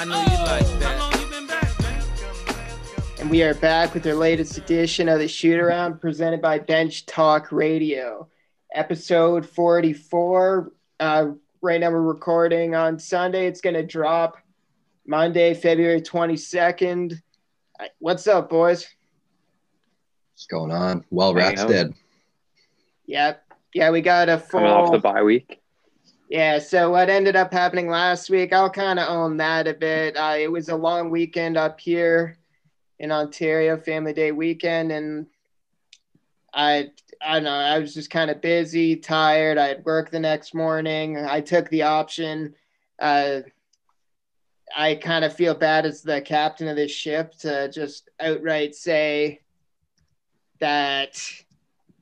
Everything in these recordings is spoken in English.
I know you like that. And we are back with our latest edition of the Shoot Around presented by Bench Talk Radio. Episode 44. Uh, right now we're recording on Sunday. It's going to drop Monday, February 22nd. Uh, What's up, boys? What's going on? Well Hanging out. rested. Yep. Yeah, we got a full. coming off the bye week. Yeah, so what ended up happening last week, I'll kind of own that a bit. Uh, it was a long weekend up here in Ontario, Family Day weekend, and I I don't know, I was just kind of busy, tired. I had work the next morning. I took the option. Uh, I kind of feel bad as the captain of this ship to just outright say that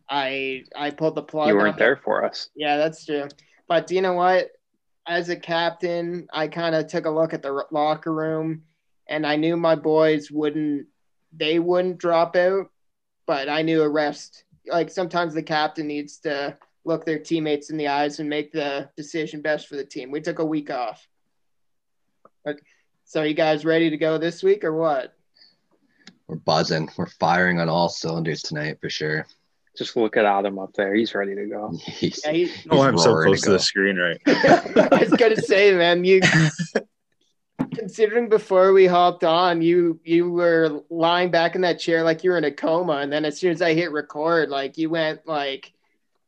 I I pulled the plug. You weren't there for us. Yeah, that's true. But you know what? As a captain, I kind of took a look at the locker room, and I knew my boys wouldn't. They wouldn't drop out, but I knew a rest. Like sometimes the captain needs to look their teammates in the eyes and make the decision best for the team. We took a week off. So you guys ready to go this week or what? We're buzzing. We're firing on all cylinders tonight for sure. Just look at Adam up there. He's ready to go. He's- Yeah, you- Oh, I'm so close to to the screen right. I was gonna say, man, you considering before we hopped on, you you were lying back in that chair like you were in a coma, and then as soon as I hit record, like you went like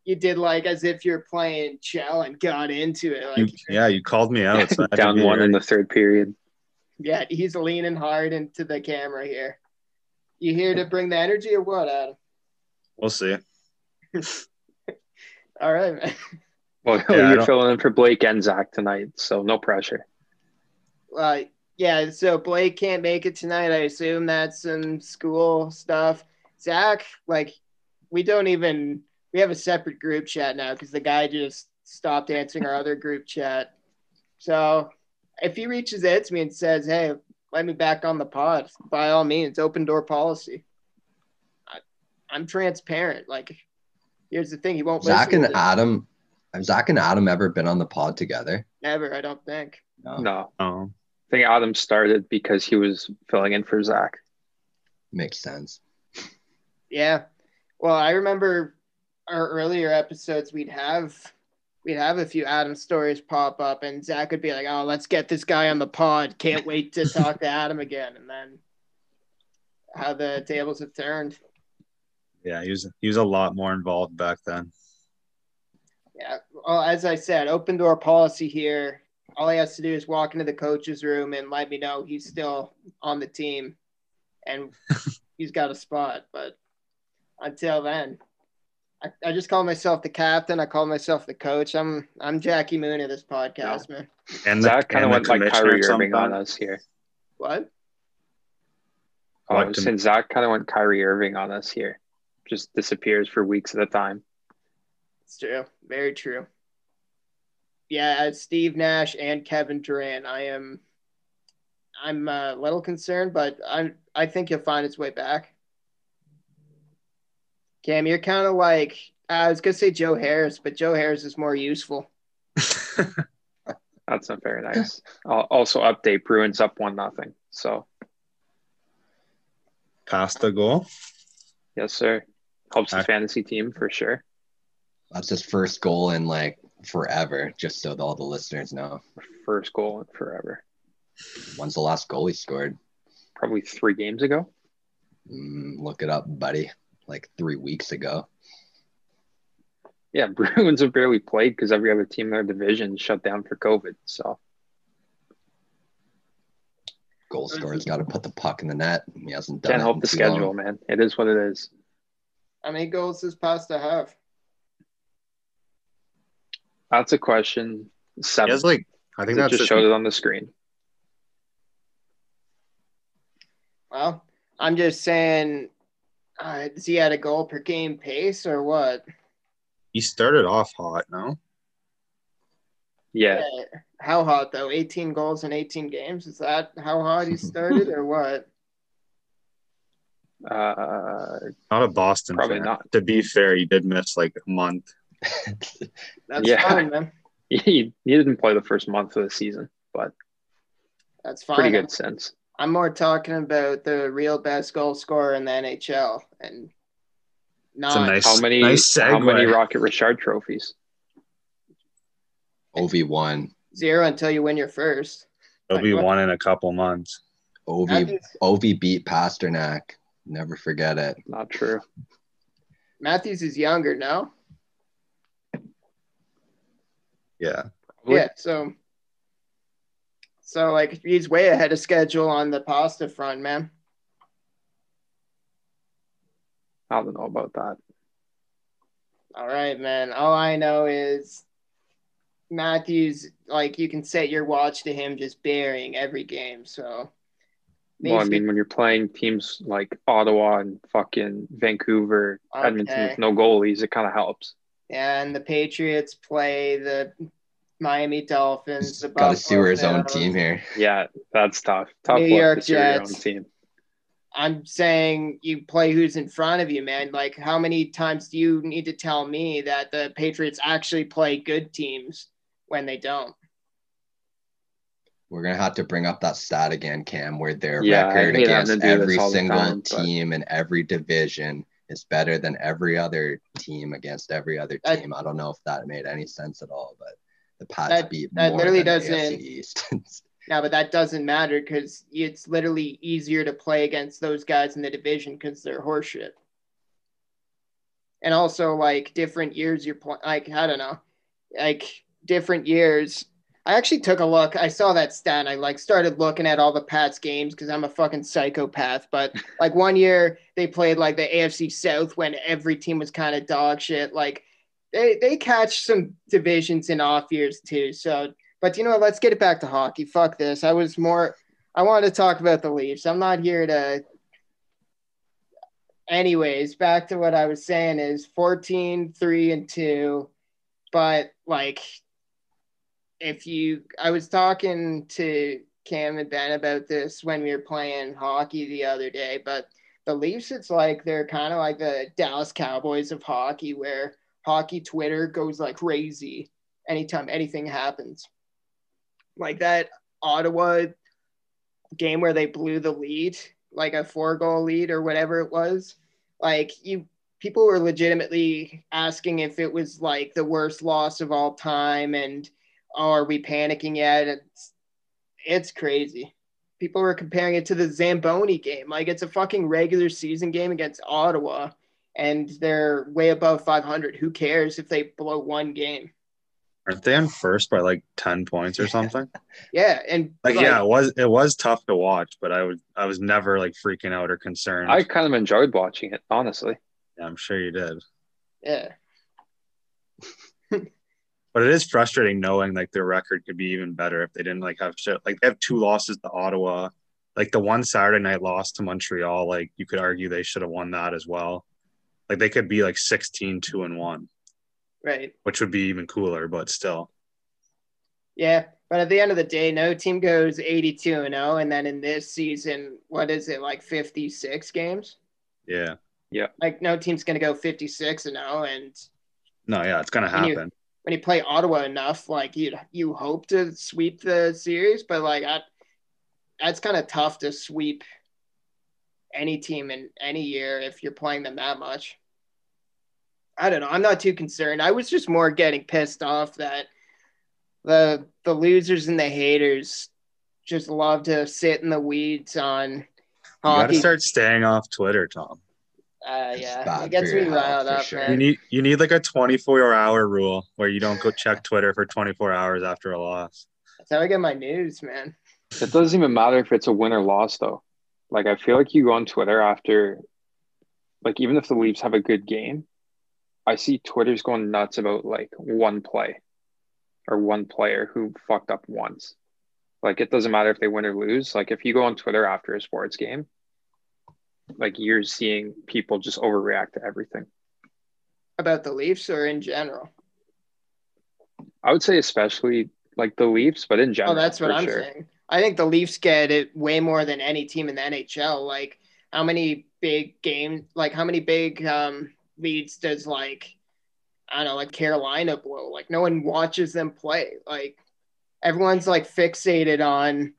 you did like as if you're playing shell and got into it. You, Like yeah, you called me out. So I had to Down one here. in the third period. yeah, he's leaning hard into the camera here. You here to bring the energy or what, Adam? We'll see. All right, man. Well, Yeah, you're don't- filling in for Blake and Zach tonight, so no pressure. Uh, yeah, so Blake can't make it tonight. I assume that's some school stuff. Zach, like, we don't even we have a separate group chat now because the guy just stopped answering our other group chat. So if he reaches out to me and says, "Hey, let me back on the pod," by all means, open door policy. I, I'm transparent. Like, here's the thing: he won't. Zach and. Adam, have Zach and Adam ever been on the pod together? Never, I don't think. No. No, Oh, I think Adam started because he was filling in for Zach. Makes sense. Yeah. Well, I remember our earlier episodes we'd have we'd have a few Adam stories pop up and Zach would be like, Oh, let's get this guy on the pod. Can't wait to talk to Adam again. And then how the tables have turned. Yeah, he was he was a lot more involved back then. Yeah. Well, as I said, open door policy here. All he has to do is walk into the coach's room and let me know he's still on the team and he's got a spot. But until then, I, I just call myself the captain. I call myself the coach. I'm I'm Jackie Moon of this podcast, man. And Zach kind of went like Kyrie Irving on us here. What? Oh, Like to- since Zach kind of went Kyrie Irving on us here, just disappears for weeks at a time. It's true. Very true. Yeah, as Steve Nash and Kevin Durant, I am I'm a little concerned, but I I think he'll find his way back. Cam, you're kind of like I was gonna say Joe Harris, but Joe Harris is more useful. That's not very nice. Al- also, update Bruins up one nothing. So Past the goal. yes, sir. Helps the Okay. fantasy team for sure. That's his first goal in like forever, just so all the listeners know. First goal in forever. When's the last goal he scored? Probably three games ago. Mm, look it up, buddy. Like three weeks ago. Yeah, Bruins have barely played because every other team in their division shut down for COVID. So Goal scorer's got to put the puck in the net. He hasn't done can't it help in the too schedule, long. man. It is what it is. How many goals does Pasta have? That's a question. Seven. has like I think that just showed it on the screen. Well, I'm just saying, uh, is he at a goal per game pace or what? he started off hot. No, Yeah, How hot though? 18 goals in 18 games. Is that how hot he started or what? Uh, not a Boston. Probably fan. not. To be fair, he did miss like a month. That's Yeah. fine, man. he, he didn't play the first month of the season, but That's fine. Pretty good sense. I'm more talking about the real best goal scorer in the NHL and It's a not nice, How many nice how many. Rocket Richard trophies? Ov one, zero until you win your first. It'll be one in a couple months. Ov Matthews, Ov beat Pastrnak. Never forget it. Not true. Matthews is younger, no? Yeah. Probably. Yeah, so so like he's way ahead of schedule on the pasta front, man. I don't know about that. All right, man. All I know is Matthews, like you can set your watch to him just burying every game. So Well, I mean, when you're playing teams like Ottawa and fucking Vancouver, Edmonton with no goalies, it kind of helps. Yeah, and the Patriots play the Miami Dolphins. The Got to Buffalo sewer his own team here. Yeah, that's tough. Tough New luck York to steer your own Jets. team. I'm saying you play who's in front of you, man. Like, how many times do you need to tell me that the Patriots actually play good teams when they don't? We're gonna have to bring up that stat again, Cam, where their Yeah, record against to do this every single time, but- team in every division is better than every other team against every other team. I don't know if that made any sense at all, but the Pats That- beat that more literally doesn't-. No, but that doesn't matter because it's literally easier to play against those guys in the division because they're horseshit. And also, like different years, you're playing. Like I don't know, like different years. I actually took a look. I saw that stat. I like started looking at all the Pats games because I'm a fucking psychopath. But like one year they played like the AFC South when every team was kind of dog shit. Like they they catch some divisions in off years too. So but you know what? Let's get it back to hockey. Fuck this. I was more. I wanted to talk about the Leafs. I'm not here to. Anyways, back to what I was saying is 14, 3, and 2. But like, if you. I was talking to Cam and Ben about this when we were playing hockey the other day, but the Leafs, it's like they're kind of like the Dallas Cowboys of hockey, where hockey Twitter goes like crazy anytime anything happens like that Ottawa game where they blew the lead, like a four goal lead or whatever it was. Like you people were legitimately asking if it was like the worst loss of all time and oh, are we panicking yet? It's it's crazy. People were comparing it to the Zamboni game. Like it's a fucking regular season game against Ottawa and they're way above 500. Who cares if they blow one game? Aren't they on first by like ten points or something? Yeah, and Like, yeah, it was it was tough to watch, but I would I was never like freaking out or concerned. I kind of enjoyed watching it, honestly. yeah, I'm sure you did. yeah. But it is frustrating knowing like their record could be even better if they didn't like have shit. Like they have two losses to Ottawa. Like the one Saturday night loss to Montreal, like you could argue they should have won that as well. Like they could be like 16 2 and 1, Right. which would be even cooler, but still. Yeah. But at the end of the day, no team goes 82 and 0. And then in this season, what is it, like 56 games? Yeah. Yeah. Like, no team's going to go 56 and 0. And No, yeah, it's gonna When you- happen. When you play Ottawa enough, like, you you hope to sweep the series. But, like, I, that's kind of tough to sweep any team in any year if you're playing them that much. I don't know. I'm not too concerned. I was just more getting pissed off that the the losers and the haters just love to sit in the weeds on You gotta start staying off Twitter, Tom. Uh, yeah, it gets me your riled up, sure. You need you need like a 24 hour rule where you don't go check Twitter for 24 hours after a loss. That's how I get my news, man. It doesn't even matter if it's a win or loss, though. Like, I feel like you go on Twitter after, like, even if the Leafs have a good game, I see Twitter's going nuts about like one play or one player who fucked up once. Like, it doesn't matter if they win or lose. Like, if you go on Twitter after a sports game, like, you're seeing people just overreact to everything. About the Leafs or in general? I would say, especially like the Leafs, but in general. Oh, that's what I'm sure. saying. I think the Leafs get it way more than any team in the NHL. Like, how many big games, like, how many big um, leads does, like, I don't know, like Carolina blow? Like, no one watches them play. Like, everyone's, like, fixated on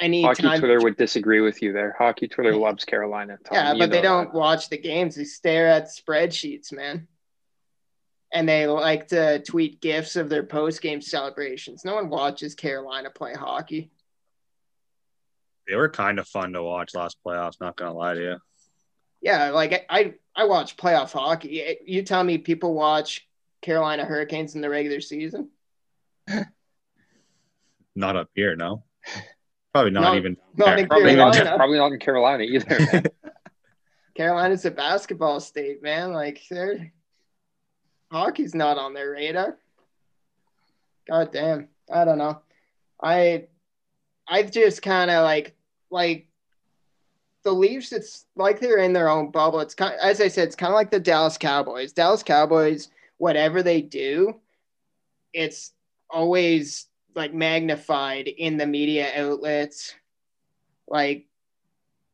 any Hockey time. Twitter would disagree with you there. Hockey Twitter loves Carolina. Tom, Yeah, you but they don't that. watch the games. They stare at spreadsheets, man. And they like to tweet gifs of their post game celebrations. No one watches Carolina play hockey. They were kind of fun to watch last playoffs. Not gonna lie to you. Yeah, like I I watch playoff hockey. You tell me people watch Carolina Hurricanes in the regular season? Not up here, no. Probably not No, even. not in Probably not, probably not in Carolina either. Carolina's a basketball state, man. Like they're hockey's not on their radar. God damn. I don't know. I I just kind of like like the Leafs. It's like they're in their own bubble. It's kind as I said. It's kind of like the Dallas Cowboys. Dallas Cowboys, whatever they do, it's always like magnified in the media outlets. Like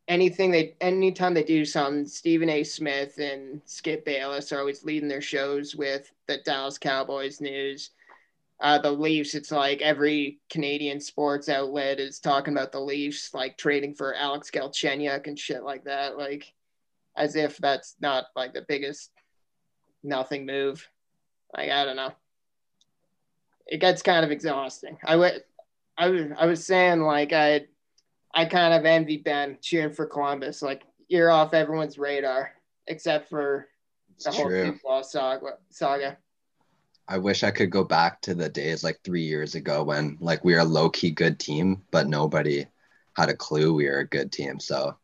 anything they anytime they do something, Stephen A. Smith and Skip Bayless are always leading their shows with the Dallas Cowboys news. Uh, the Leafs, it's like every Canadian sports outlet is talking about the Leafs, like trading for Alex Galchenyuk and shit like that. Like, as if that's not like the biggest nothing move. Like, I don't know. It gets kind of exhausting. I would, I was, I was saying like I, I kind of envy Ben cheering for Columbus. Like you're off everyone's radar except for the It's whole true. football saga. saga. I wish I could go back to the days like three years ago when like we were a low key good team, but nobody had a clue we were a good team. So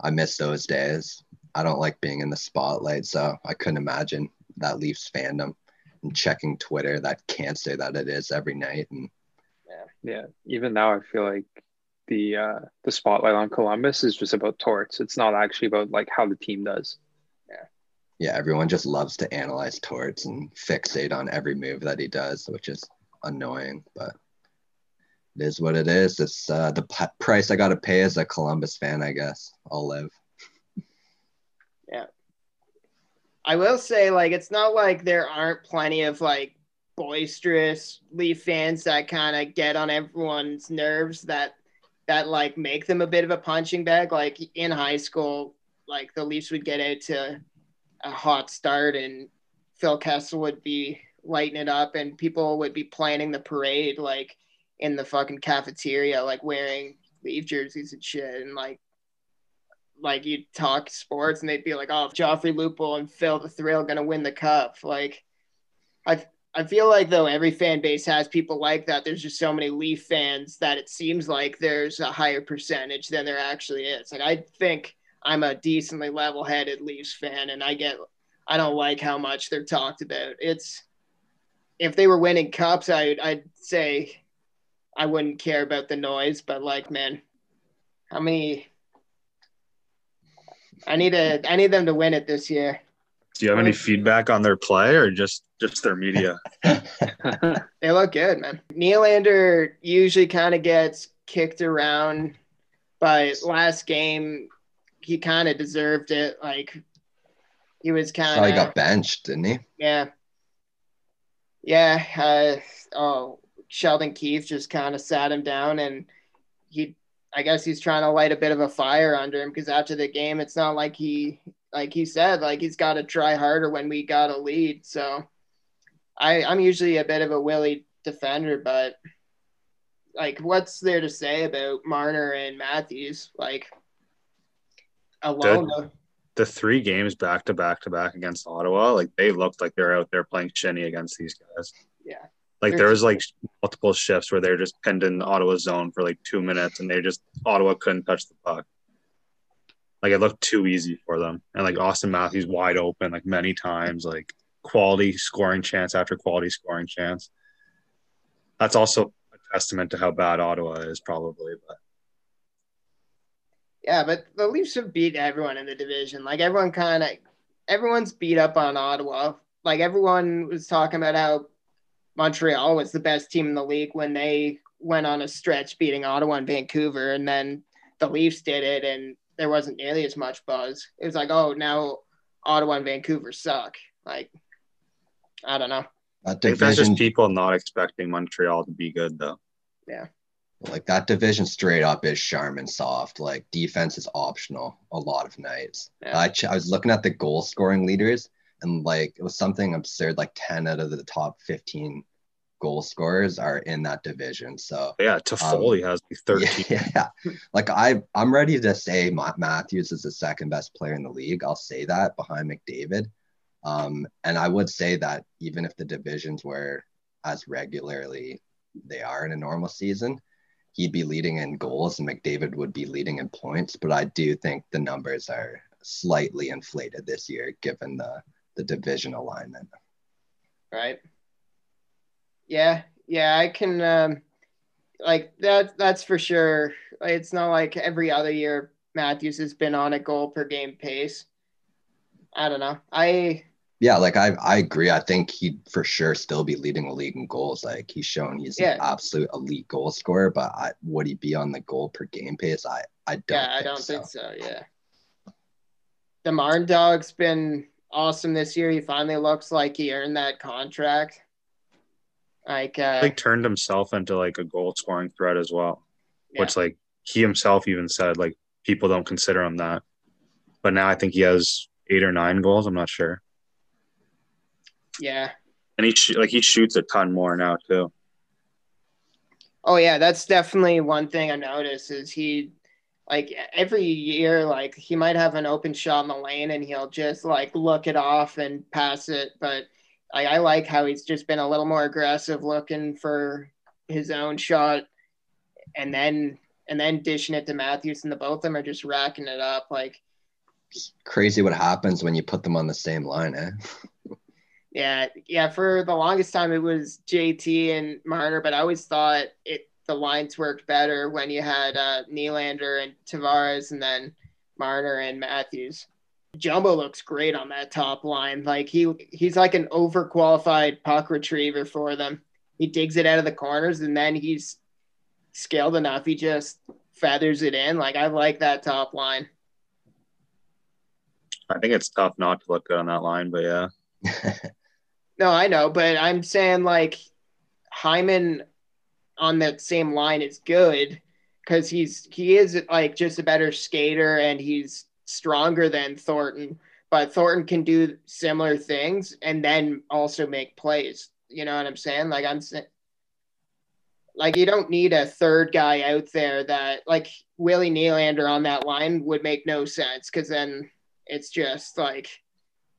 I miss those days. I don't like being in the spotlight, so I couldn't imagine that Leafs fandom and checking Twitter that cancer that it is every night. And yeah, even now I feel like the uh, the spotlight on Columbus is just about Torts. It's not actually about like how the team does. Yeah. Yeah, everyone just loves to analyze Torts and fixate on every move that he does, which is annoying, but it is what it is. It's uh, the p- price I got to pay as a Columbus fan, I guess. I'll live. I will say, like, it's not like there aren't plenty of like boisterous Leaf fans that kind of get on everyone's nerves that that like make them a bit of a punching bag. Like in high school, like the Leafs would get out to a hot start and Phil Kessel would be lighting it up and people would be planning the parade like in the fucking cafeteria, like wearing Leaf jerseys and shit and like like you talk sports and they'd be like, oh, Joffrey Lupul and Phil the Thrill gonna win the cup. Like, I I feel like though every fan base has people like that. There's just so many Leaf fans that it seems like there's a higher percentage than there actually is. Like, I think I'm a decently level-headed Leafs fan, and I get I don't like how much they're talked about. It's if they were winning cups, I'd I'd say I wouldn't care about the noise, but like, man, how many I need a I need them to win it this year. Do you have any feedback on their play or just just their media? They look good, man. Nylander usually kind of gets kicked around, but last game he kind of deserved it. Like he was kind So he got benched, didn't he? yeah, yeah. Uh, oh, Sheldon Keefe just kind of sat him down, and he, I guess he's trying to light a bit of a fire under him because after the game, it's not like he, like he said, like he's got to try harder when we got a lead. So, I, I'm usually a bit of a Willie defender, but like, what's there to say about Marner and Matthews? Like, alone, though. The three games back to back to back against Ottawa, like they looked like they're out there playing shinny against these guys. Yeah. Like there was like multiple shifts where they're just pinned in Ottawa's zone for like two minutes and they just Ottawa couldn't touch the puck. Like it looked too easy for them. And like Auston Matthews wide open like many times, like quality scoring chance after quality scoring chance. That's also a testament to how bad Ottawa is, probably. But Yeah, but the Leafs have beat everyone in the division. Like everyone kind of, everyone's beat up on Ottawa. Like everyone was talking about how Montreal was the best team in the league when they went on a stretch beating Ottawa and Vancouver, and then the Leafs did it, and there wasn't nearly as much buzz. It was like, oh, now Ottawa and Vancouver suck. Like, I don't know. That I think that's just people not expecting Montreal to be good, though. Yeah. Like that division straight up is Charmin soft. Like defense is optional a lot of nights. Yeah. I, ch- I was looking at the goal scoring leaders and like it was something absurd. Like 10 out of the top 15 goal scorers are in that division. So Yeah, Toffoli has like 13. yeah, like I I'm ready to say Matthews is the second best player in the league. I'll say that behind McDavid. Um, and I would say that even if the divisions were as regularly they are in a normal season, he'd be leading in goals and McDavid would be leading in points. But I do think the numbers are slightly inflated this year given the the division alignment. right? Yeah, yeah, I can um like that that's for sure. It's not like every other year Matthews has been on a goal per game pace. I don't know. I Yeah, like I I agree. I think he'd for sure still be leading the league in goals. Like he's shown he's Yeah. an absolute elite goal scorer, but I, would he be on the goal per game pace? I I don't. yeah, I don't so. think so. Yeah. The Marn dog's been awesome this year. He finally looks like he earned that contract. Like uh like turned himself into like a goal scoring threat as well. Yeah. Which like he himself even said like people don't consider him that. But now I think he has eight or nine goals. I'm not sure. yeah. And he sh- like he shoots a ton more now too. Oh yeah, that's definitely one thing I noticed is he like every year like he might have an open shot in the lane and he'll just like look it off and pass it, but I, I like how he's just been a little more aggressive looking for his own shot and then and then dishing it to Matthews and the both of them are just racking it up like Crazy what happens when you put them on the same line, eh? Yeah, yeah. For the longest time, it was JT and Marner, but I always thought it the lines worked better when you had uh, Nylander and Tavares, and then Marner and Matthews. Jumbo looks great on that top line. Like he he's like an overqualified puck retriever for them. He digs it out of the corners, and then he's scaled enough. He just feathers it in. Like I like that top line. I think it's tough not to look good on that line, but yeah. No, I know, but I'm saying like Hyman on that same line is good because he's he is like just a better skater and he's stronger than Thornton. But Thornton can do similar things and then also make plays. You know what I'm saying? Like I'm saying, like you don't need a third guy out there that like Willie Nylander on that line would make no sense because then it's just like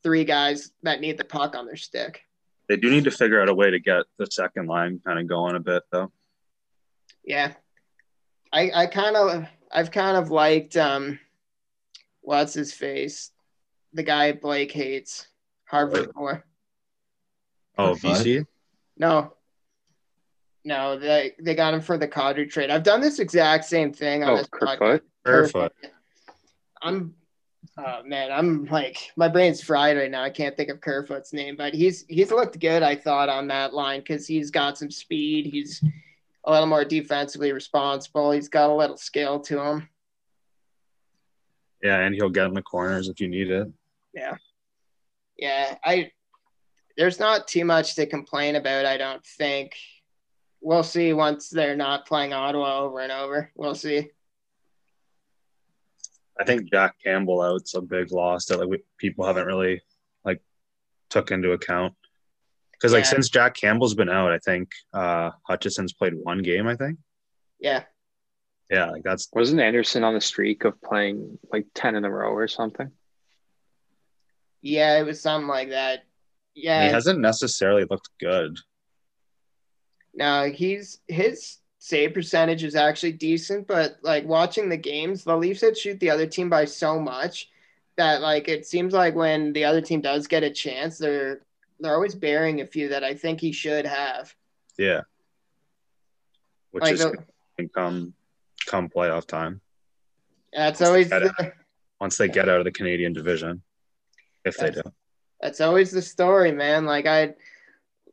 three guys that need the puck on their stick. They do need to figure out a way to get the second line kind of going a bit though. Yeah. I I kind of I've kind of liked um what's his face? The guy Blake hates. Harvard boy. Oh, For fun? VC? No. No, they they got him for the Kadri trade. I've done this exact same thing on Oh, this podcast. Kerfoot. Kerfoot. I'm oh man, I'm like my brain's fried right now. I can't think of Kerfoot's name, but he's he's looked good, I thought, on that line because he's got some speed. He's a little more defensively responsible. He's got a little skill to him. Yeah, and he'll get in the corners if you need it. Yeah, Yeah, I there's not too much to complain about, I don't think. We'll see once they're not playing Ottawa over and over. We'll see. I think Jack Campbell out's a big loss that like we, people haven't really like took into account. Because like Yeah. since Jack Campbell's been out, I think uh Hutchinson's played one game. I think. Yeah. Yeah, like that's Wasn't Andersen on the streak of playing like 10 in a row or something? Yeah, it was something like that. Yeah. he hasn't necessarily looked good. No, he's his save percentage is actually decent, but like watching the games, the Leafs had shoot the other team by so much that like it seems like when the other team does get a chance, they're they're always bearing a few that I think he should have. Yeah. Which Like is the, come come playoff time that's always the, once they get out of the Canadian division, if they do. That's- that's always the story, man. Like I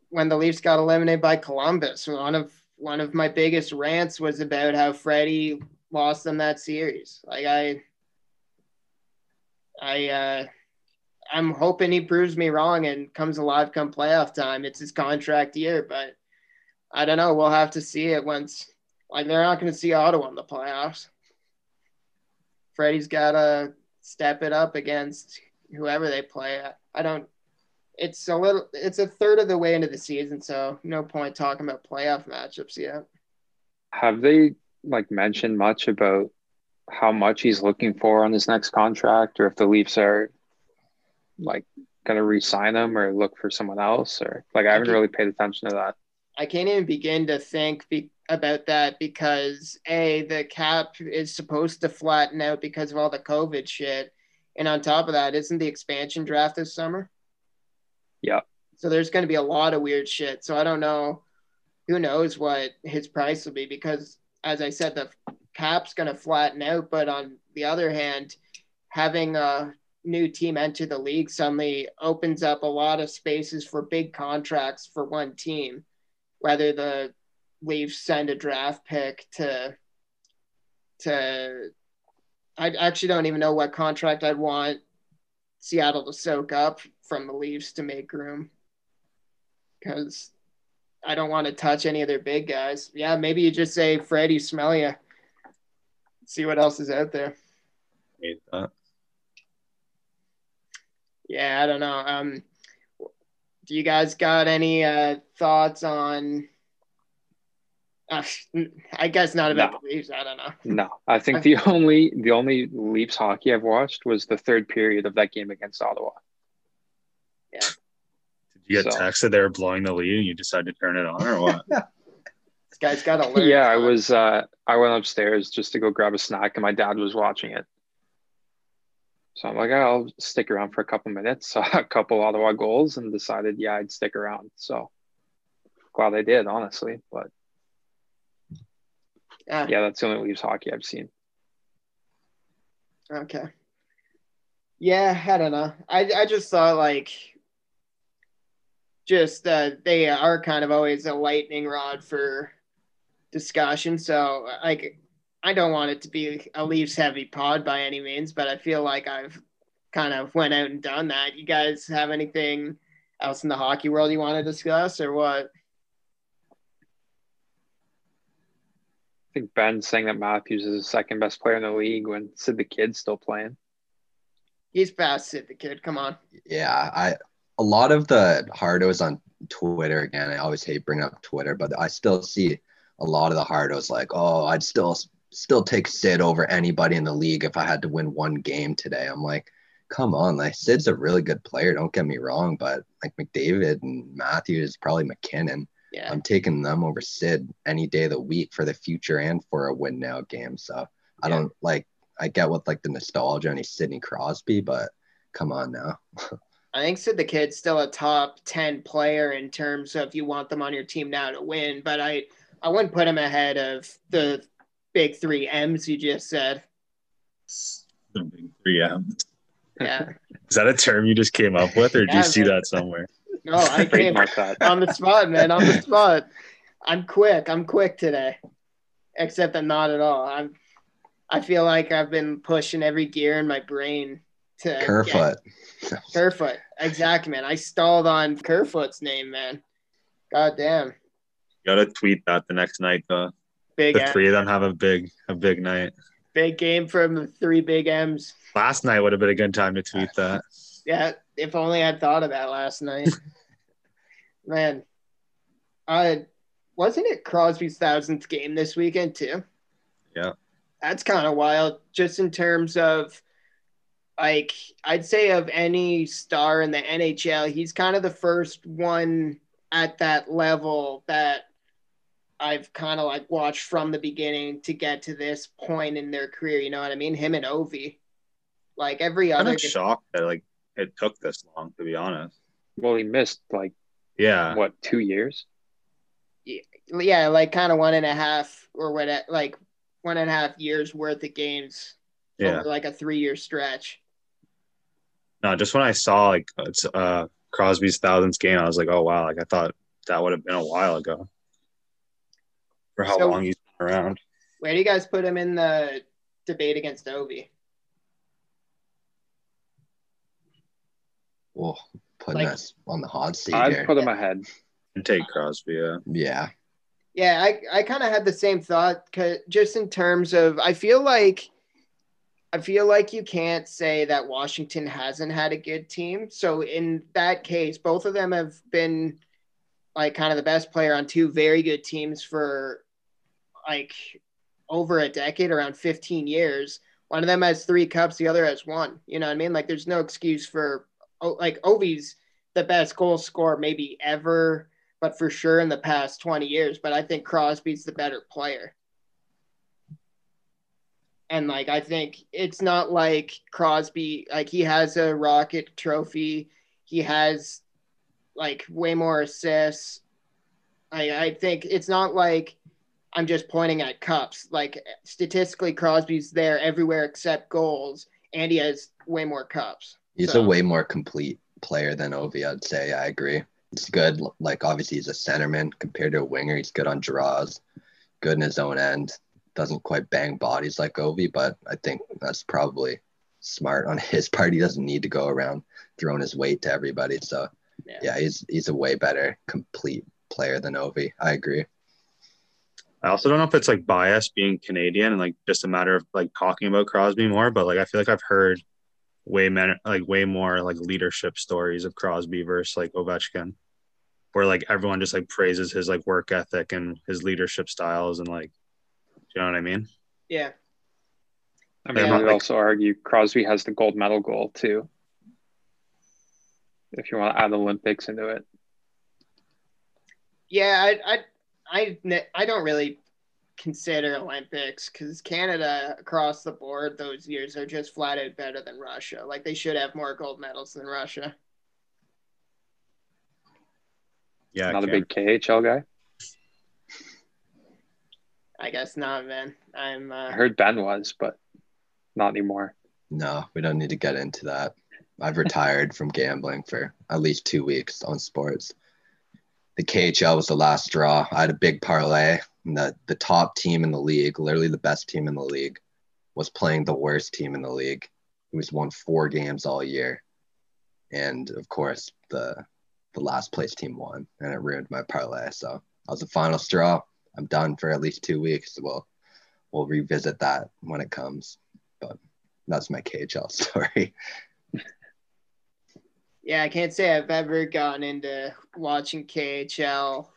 when the Leafs got eliminated by Columbus, one of one of my biggest rants was about how Freddie lost them that series. Like I I uh I'm hoping he proves me wrong and comes alive come playoff time. It's his contract year, but I don't know. We'll have to see it once Like they're not going to see Ottawa in the playoffs. Freddie's got to step it up against whoever they play. I don't. It's a little. It's a third of the way into the season, so no point talking about playoff matchups yet. Have they like mentioned much about how much he's looking for on his next contract, or if the Leafs are like going to re-sign him or look for someone else, or like I haven't really paid attention to that. I can't even begin to think be- about that because a the cap is supposed to flatten out because of all the COVID shit, and on top of that, isn't the expansion draft this summer? Yeah. So there's going to be a lot of weird shit. So I don't know. Who knows what his price will be because, as I said, the cap's going to flatten out. But on the other hand, having a new team enter the league suddenly opens up a lot of spaces for big contracts for one team, whether the Leafs send a draft pick to to I actually don't even know what contract I'd want Seattle to soak up from the Leafs to make room because I don't want to touch any of their big guys. Yeah, maybe you just say Freddie smell. See what else is out there. Hate that. Yeah, I don't know. Um, do you guys got any uh, thoughts on? Uh, I guess not about No. the Leafs. I don't know. No, I think the only the only Leafs hockey I've watched was the third period of that game against Ottawa. Yeah. Did you get So- texted they were blowing the lead and you decided to turn it on or what? This guy's got to learn. Yeah, I was. Uh, I went upstairs just to go grab a snack, and my dad was watching it. So I'm like, I'll stick around for a couple minutes. Saw a couple Ottawa goals, and decided, yeah, I'd stick around. So glad I did, honestly. But Yeah. yeah, that's the only Leafs hockey I've seen. Okay. Yeah, I don't know. I I just saw like just uh they are kind of always a lightning rod for discussion. So like I don't want it to be a Leafs heavy pod by any means, but I feel like I've kind of went out and done that. You guys have anything else in the hockey world you want to discuss or what? I think Ben saying that Matthews is the second best player in the league when Sid the Kid's still playing. He's fast, Sid the kid. Come on. Yeah, I a lot of the hardos on Twitter again. I always hate bringing up Twitter, but I still see a lot of the hardos like, oh, I'd still still take Sid over anybody in the league if I had to win one game today. I'm like, come on, like Sid's a really good player. Don't get me wrong, but like McDavid and Matthews, probably MacKinnon. Yeah. I'm taking them over Sid any day of the week for the future and for a win now game. So I Yeah. don't like. I get with like the nostalgia and he's Sidney Crosby, but come on now. I think Sid the Kid's still a top 10 player in terms of you want them on your team now to win, but I, I wouldn't put him ahead of the big three M's you just said. The big three M. Yeah. Is that a term you just came up with, or did Yeah, you see that somewhere? No, I came Trademark that. on the spot, man. On the spot. I'm quick. I'm quick today. Except I'm not at all. I'm I feel like I've been pushing every gear in my brain to get- Kerfoot. Kerfoot. Exactly, man. I stalled on Kerfoot's name, man. God damn. You gotta tweet that the next night. though. Big the M- three of them have a big a big night. big game from the three big M's. Last night would have been a good time to tweet that. Yeah, if only I'd thought of that last night. Man, uh, wasn't it Crosby's thousandth game this weekend too? Yeah. That's kind of wild, just in terms of like I'd say of any star in the NHL, he's kind of the first one at that level that I've kind of like watched from the beginning to get to this point in their career. You know what I mean? Him and Ovi. Like every other. I'm shocked that like it took this long, to be honest. Well, he missed like Yeah, what two years? yeah, like kind of one and a half or what, like one and a half years worth of games yeah. over like a three year stretch. No, just when I saw like it's uh Crosby's thousandth game, I was like, oh wow, like I thought that would have been a while ago. For how So- long he's been around. Where do you guys put him in the debate against Ovi? Whoa, putting Like- us on the hot seat I'd here. put him ahead. And take Crosby, yeah. yeah. Yeah, I, I kind of had the same thought, cause just in terms of, I feel like, I feel like you can't say that Washington hasn't had a good team. So in that case, both of them have been like kind of the best player on two very good teams for like over a decade, around 15 years. One of them has three cups, the other has one. You know what I mean? Like there's no excuse for like Ovi's the best goal scorer maybe ever, but for sure in the past 20 years. But I think Crosby's the better player. And like I think it's not like Crosby, like he has a rocket trophy. He has like way more assists. I I think it's not like I'm just pointing at cups. Like statistically, Crosby's there everywhere except goals, and he has way more cups. He's so. a way more complete player than Ovi, I'd say. I agree. He's good. Like obviously he's a centerman compared to a winger. He's good on draws, good in his own end. Doesn't quite bang bodies like Ovi, but I think that's probably smart on his part. He doesn't need to go around throwing his weight to everybody. So yeah, yeah he's he's a way better complete player than Ovi. I agree. I also don't know if it's like bias being Canadian and like just a matter of like talking about Crosby more, but like I feel like I've heard way man like way more like leadership stories of Crosby versus like Ovechkin, where like everyone just like praises his like work ethic and his leadership styles and like, you know what I mean? Yeah. I mean, I would like, also argue Crosby has the gold medal goal too. If you want to add Olympics into it. Yeah, I, I I I don't really consider Olympics because Canada across the board those years are just flat out better than Russia. Like they should have more gold medals than Russia. Yeah, not a big KHL guy. I guess not, man. I'm. Uh... I heard Ben was, but not anymore. No, we don't need to get into that. I've retired from gambling for at least two weeks on sports the KHL was the last straw. I had a big parlay, and the, the top team in the league, literally the best team in the league, was playing the worst team in the league, who was won four games all year. And of course, the the last place team won, and it ruined my parlay. So I was the final straw. I'm done for at least two weeks. We'll we'll revisit that when it comes. But that's my KHL story. Yeah, I can't say I've ever gotten into watching KHL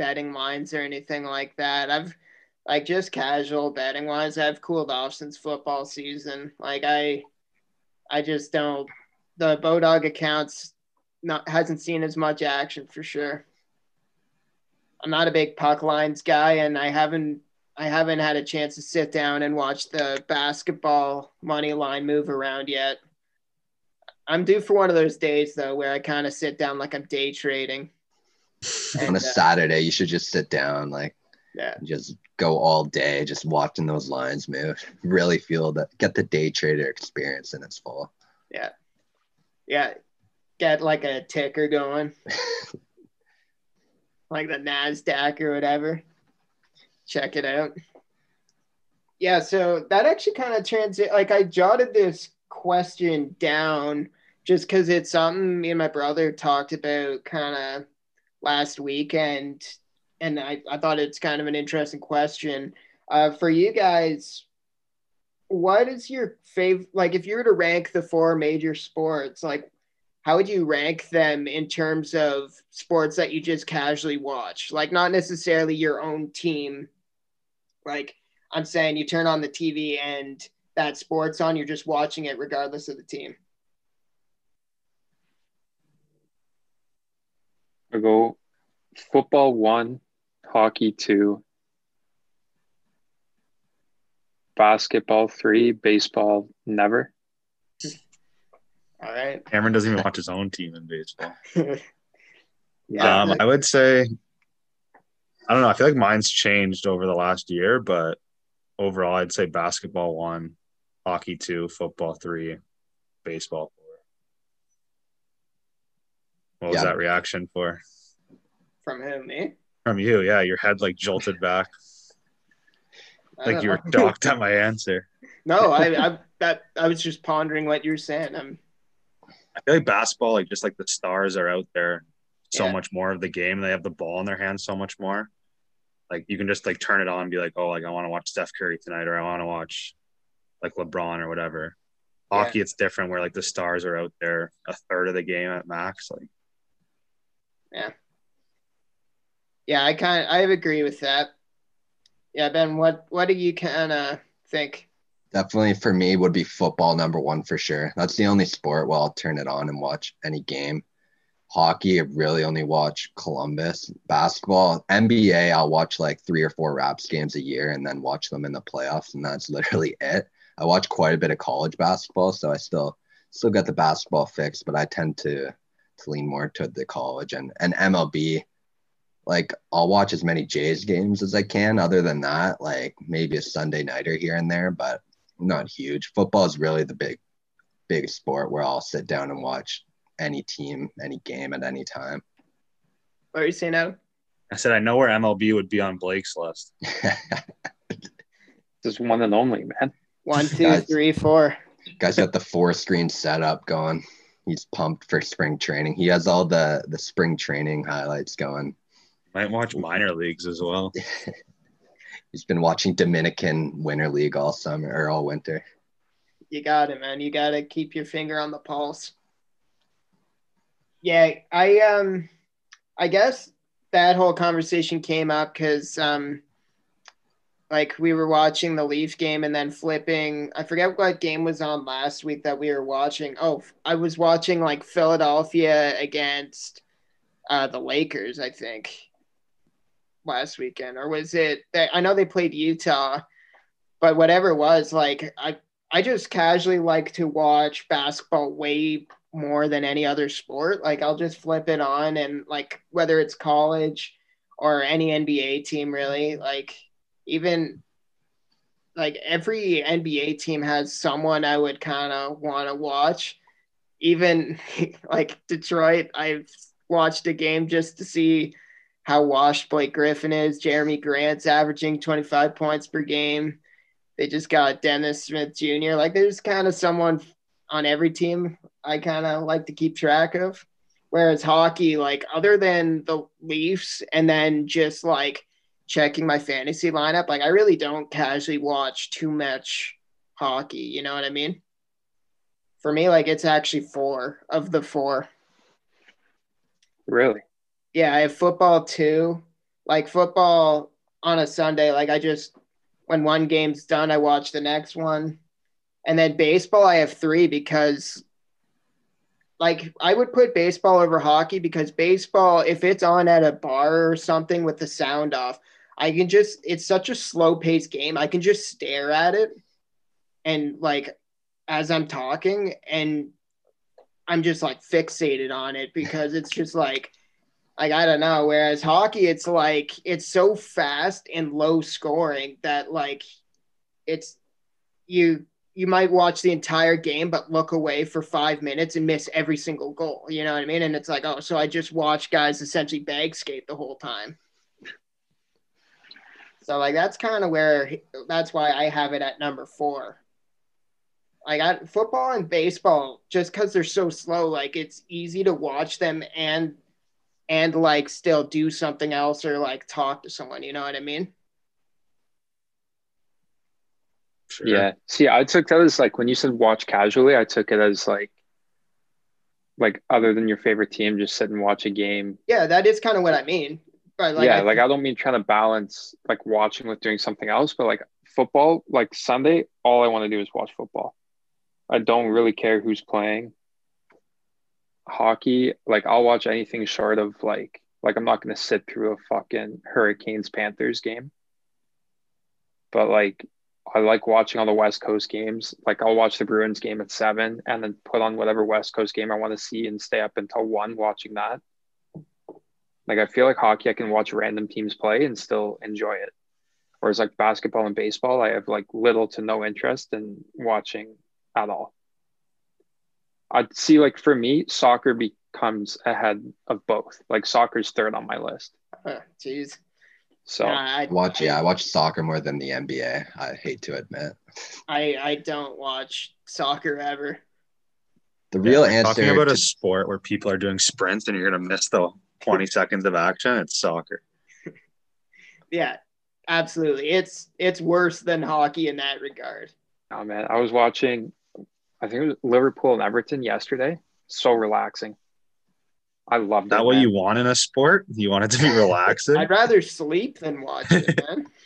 betting lines or anything like that. I've like just casual betting wise, I've cooled off since football season. Like I I just don't the Bodog accounts not hasn't seen as much action for sure. I'm not a big puck lines guy and I haven't I haven't had a chance to sit down and watch the basketball money line move around yet. I'm due for one of those days though where I kind of sit down like I'm day trading. And, On a uh, Saturday, you should just sit down, like, yeah, just go all day, just watching those lines move. Really feel that, get the day trader experience in its full. Yeah, yeah, get like a ticker going, like the Nasdaq or whatever. Check it out. Yeah, so that actually kind of transit. Like I jotted this question down just because it's something me and my brother talked about kind of last week and and I, I thought it's kind of an interesting question. Uh, for you guys what is your favorite like if you were to rank the four major sports like how would you rank them in terms of sports that you just casually watch? Like not necessarily your own team. Like i'm saying you turn on the tv and that sports on you're just watching it regardless of the team I go football one, hockey two, basketball three, baseball never. All right. Cameron doesn't even watch his own team in baseball. yeah. Um, I would say, I don't know. I feel like mine's changed over the last year, but overall, I'd say basketball one, hockey two, football three, baseball what was that reaction for? From him, me? From you, yeah. Your head like jolted back. like you were docked at my answer. No, I, I that I was just pondering what you're saying. I'm. I feel like basketball, like just like the stars are out there, so yeah. much more of the game. They have the ball in their hands so much more. Like you can just like turn it on and be like, oh, like I want to watch Steph Curry tonight, or I want to watch like LeBron or whatever. Yeah. Hockey, it's different where like the stars are out there a third of the game at max. Like Yeah, Yeah, I kind I agree with that. Yeah, Ben, what what do you kind of think? Definitely for me would be football number one for sure. That's the only sport where I'll turn it on and watch any game. Hockey, I really only watch Columbus. Basketball, NBA, I'll watch like three or four Raps games a year and then watch them in the playoffs, and that's literally it. I watch quite a bit of college basketball, so I still still get the basketball fixed, but I tend to to lean more to the college and and MLB. Like I'll watch as many Jays games as I can. Other than that, like maybe a Sunday nighter here and there, but not huge. Football is really the big big sport where I'll sit down and watch any team, any game at any time. What are you saying, Adam? I said, I know where MLB would be on Blake's list. Just one and only, man. One, two, Guys. three, four. Guy's got the four screen setup going. He's pumped for spring training. He has all the the spring training highlights going. Might watch minor leagues as well. He's been watching Dominican Winter League all summer or all winter. You got it, man. You got to keep your finger on the pulse. Yeah, I um, I guess that whole conversation came up because um, like we were watching the Leaf game and then flipping. I forget what game was on last week that we were watching. Oh, I was watching like Philadelphia against uh, the Lakers, I think, last weekend, or was it? I know they played Utah, but whatever it was, like I I just casually like to watch basketball way more than any other sport. Like I'll just flip it on and like whether it's college or any NBA team really, like even like every NBA team has someone I would kind of want to watch. Even like Detroit, I've watched a game just to see how washed Blake Griffin is. Jerami Grant's averaging 25 points per game. They just got Dennis Smith Jr. Like there's kind of someone on every team I kind of like to keep track of. Whereas hockey, like other than the Leafs and then just like checking my fantasy lineup, like I really don't casually watch too much hockey. You know what I mean? For me, like it's actually four of the four. Really? Yeah, I have football too. Like football on a Sunday, like I just when one game's done, I watch the next one. And then baseball, I have three because like I would put baseball over hockey because baseball, if it's on at a bar or something with the sound off, I can just it's such a slow paced game. I can just stare at it and like as I'm talking and I'm just like fixated on it because it's just like like I don't know. Whereas hockey, it's like it's so fast and low scoring that like it's you you might watch the entire game but look away for five minutes and miss every single goal. You know what I mean? And it's like, oh, so I just watch guys essentially bag skate the whole time. So like that's kind of where that's why I have it at number four. Like I, football and baseball, just because they're so slow, like it's easy to watch them and and like still do something else or like talk to someone. You know what I mean? Sure. Yeah. See, I took that as like when you said watch casually, I took it as like like other than your favorite team, just sit and watch a game. Yeah, that is kind of what I mean. But like, yeah, I like I don't mean trying to balance like watching with doing something else, but like football, like Sunday, all I want to do is watch football. I don't really care who's playing. Hockey, like I'll watch anything short of like like I'm not gonna sit through a fucking Hurricanes Panthers game. But like I like watching all the West Coast games. Like I'll watch the Bruins game at seven and then put on whatever West Coast game I want to see and stay up until one watching that. Like I feel like hockey I can watch random teams play and still enjoy it. Whereas like basketball and baseball, I have like little to no interest in watching at all. I'd see like for me, soccer becomes ahead of both. Like soccer's third on my list. uh, jeez. So Nah, I, Watch, yeah, I watch soccer more than the NBA. I hate to admit. I I don't watch soccer ever. The real Yeah, answer Talking about to- a sport where people are doing sprints and you're gonna miss the 20 seconds of action. It's soccer. yeah, absolutely. It's it's worse than hockey in that regard. Oh man, I was watching. I think it was Liverpool and Everton yesterday. So relaxing. I love Is that it. what man. you want in a sport? You want it to be relaxing? I'd rather sleep than watch it, man.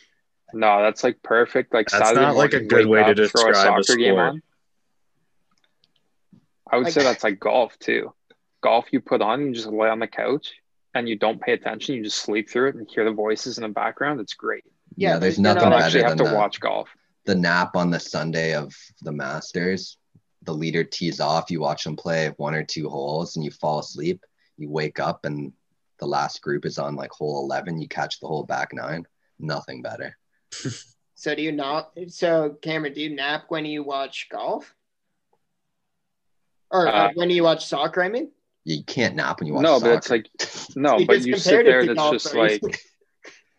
No, that's like perfect. Like That's Saturday not like a good way to up, throw describe a sport. I would Like- say that's like golf too. Golf you put on, you just lay on the couch and you don't pay attention. You just sleep through it and hear the voices in the background. It's great. Yeah, Yeah, there's but you're nothing I not don't actually better have than to the, watch golf. the nap on the Sunday of the Masters. The leader tees off, you watch them play one or two holes, and you fall asleep. You wake up, and the last group is on like hole 11. You catch the whole back nine. Nothing better. So do you not? So Cameron, do you nap when you watch golf? Or uh, Uh, when you watch soccer? I mean, You can't nap when you watch No, soccer. but it's like no, You but you sit there to and it's just like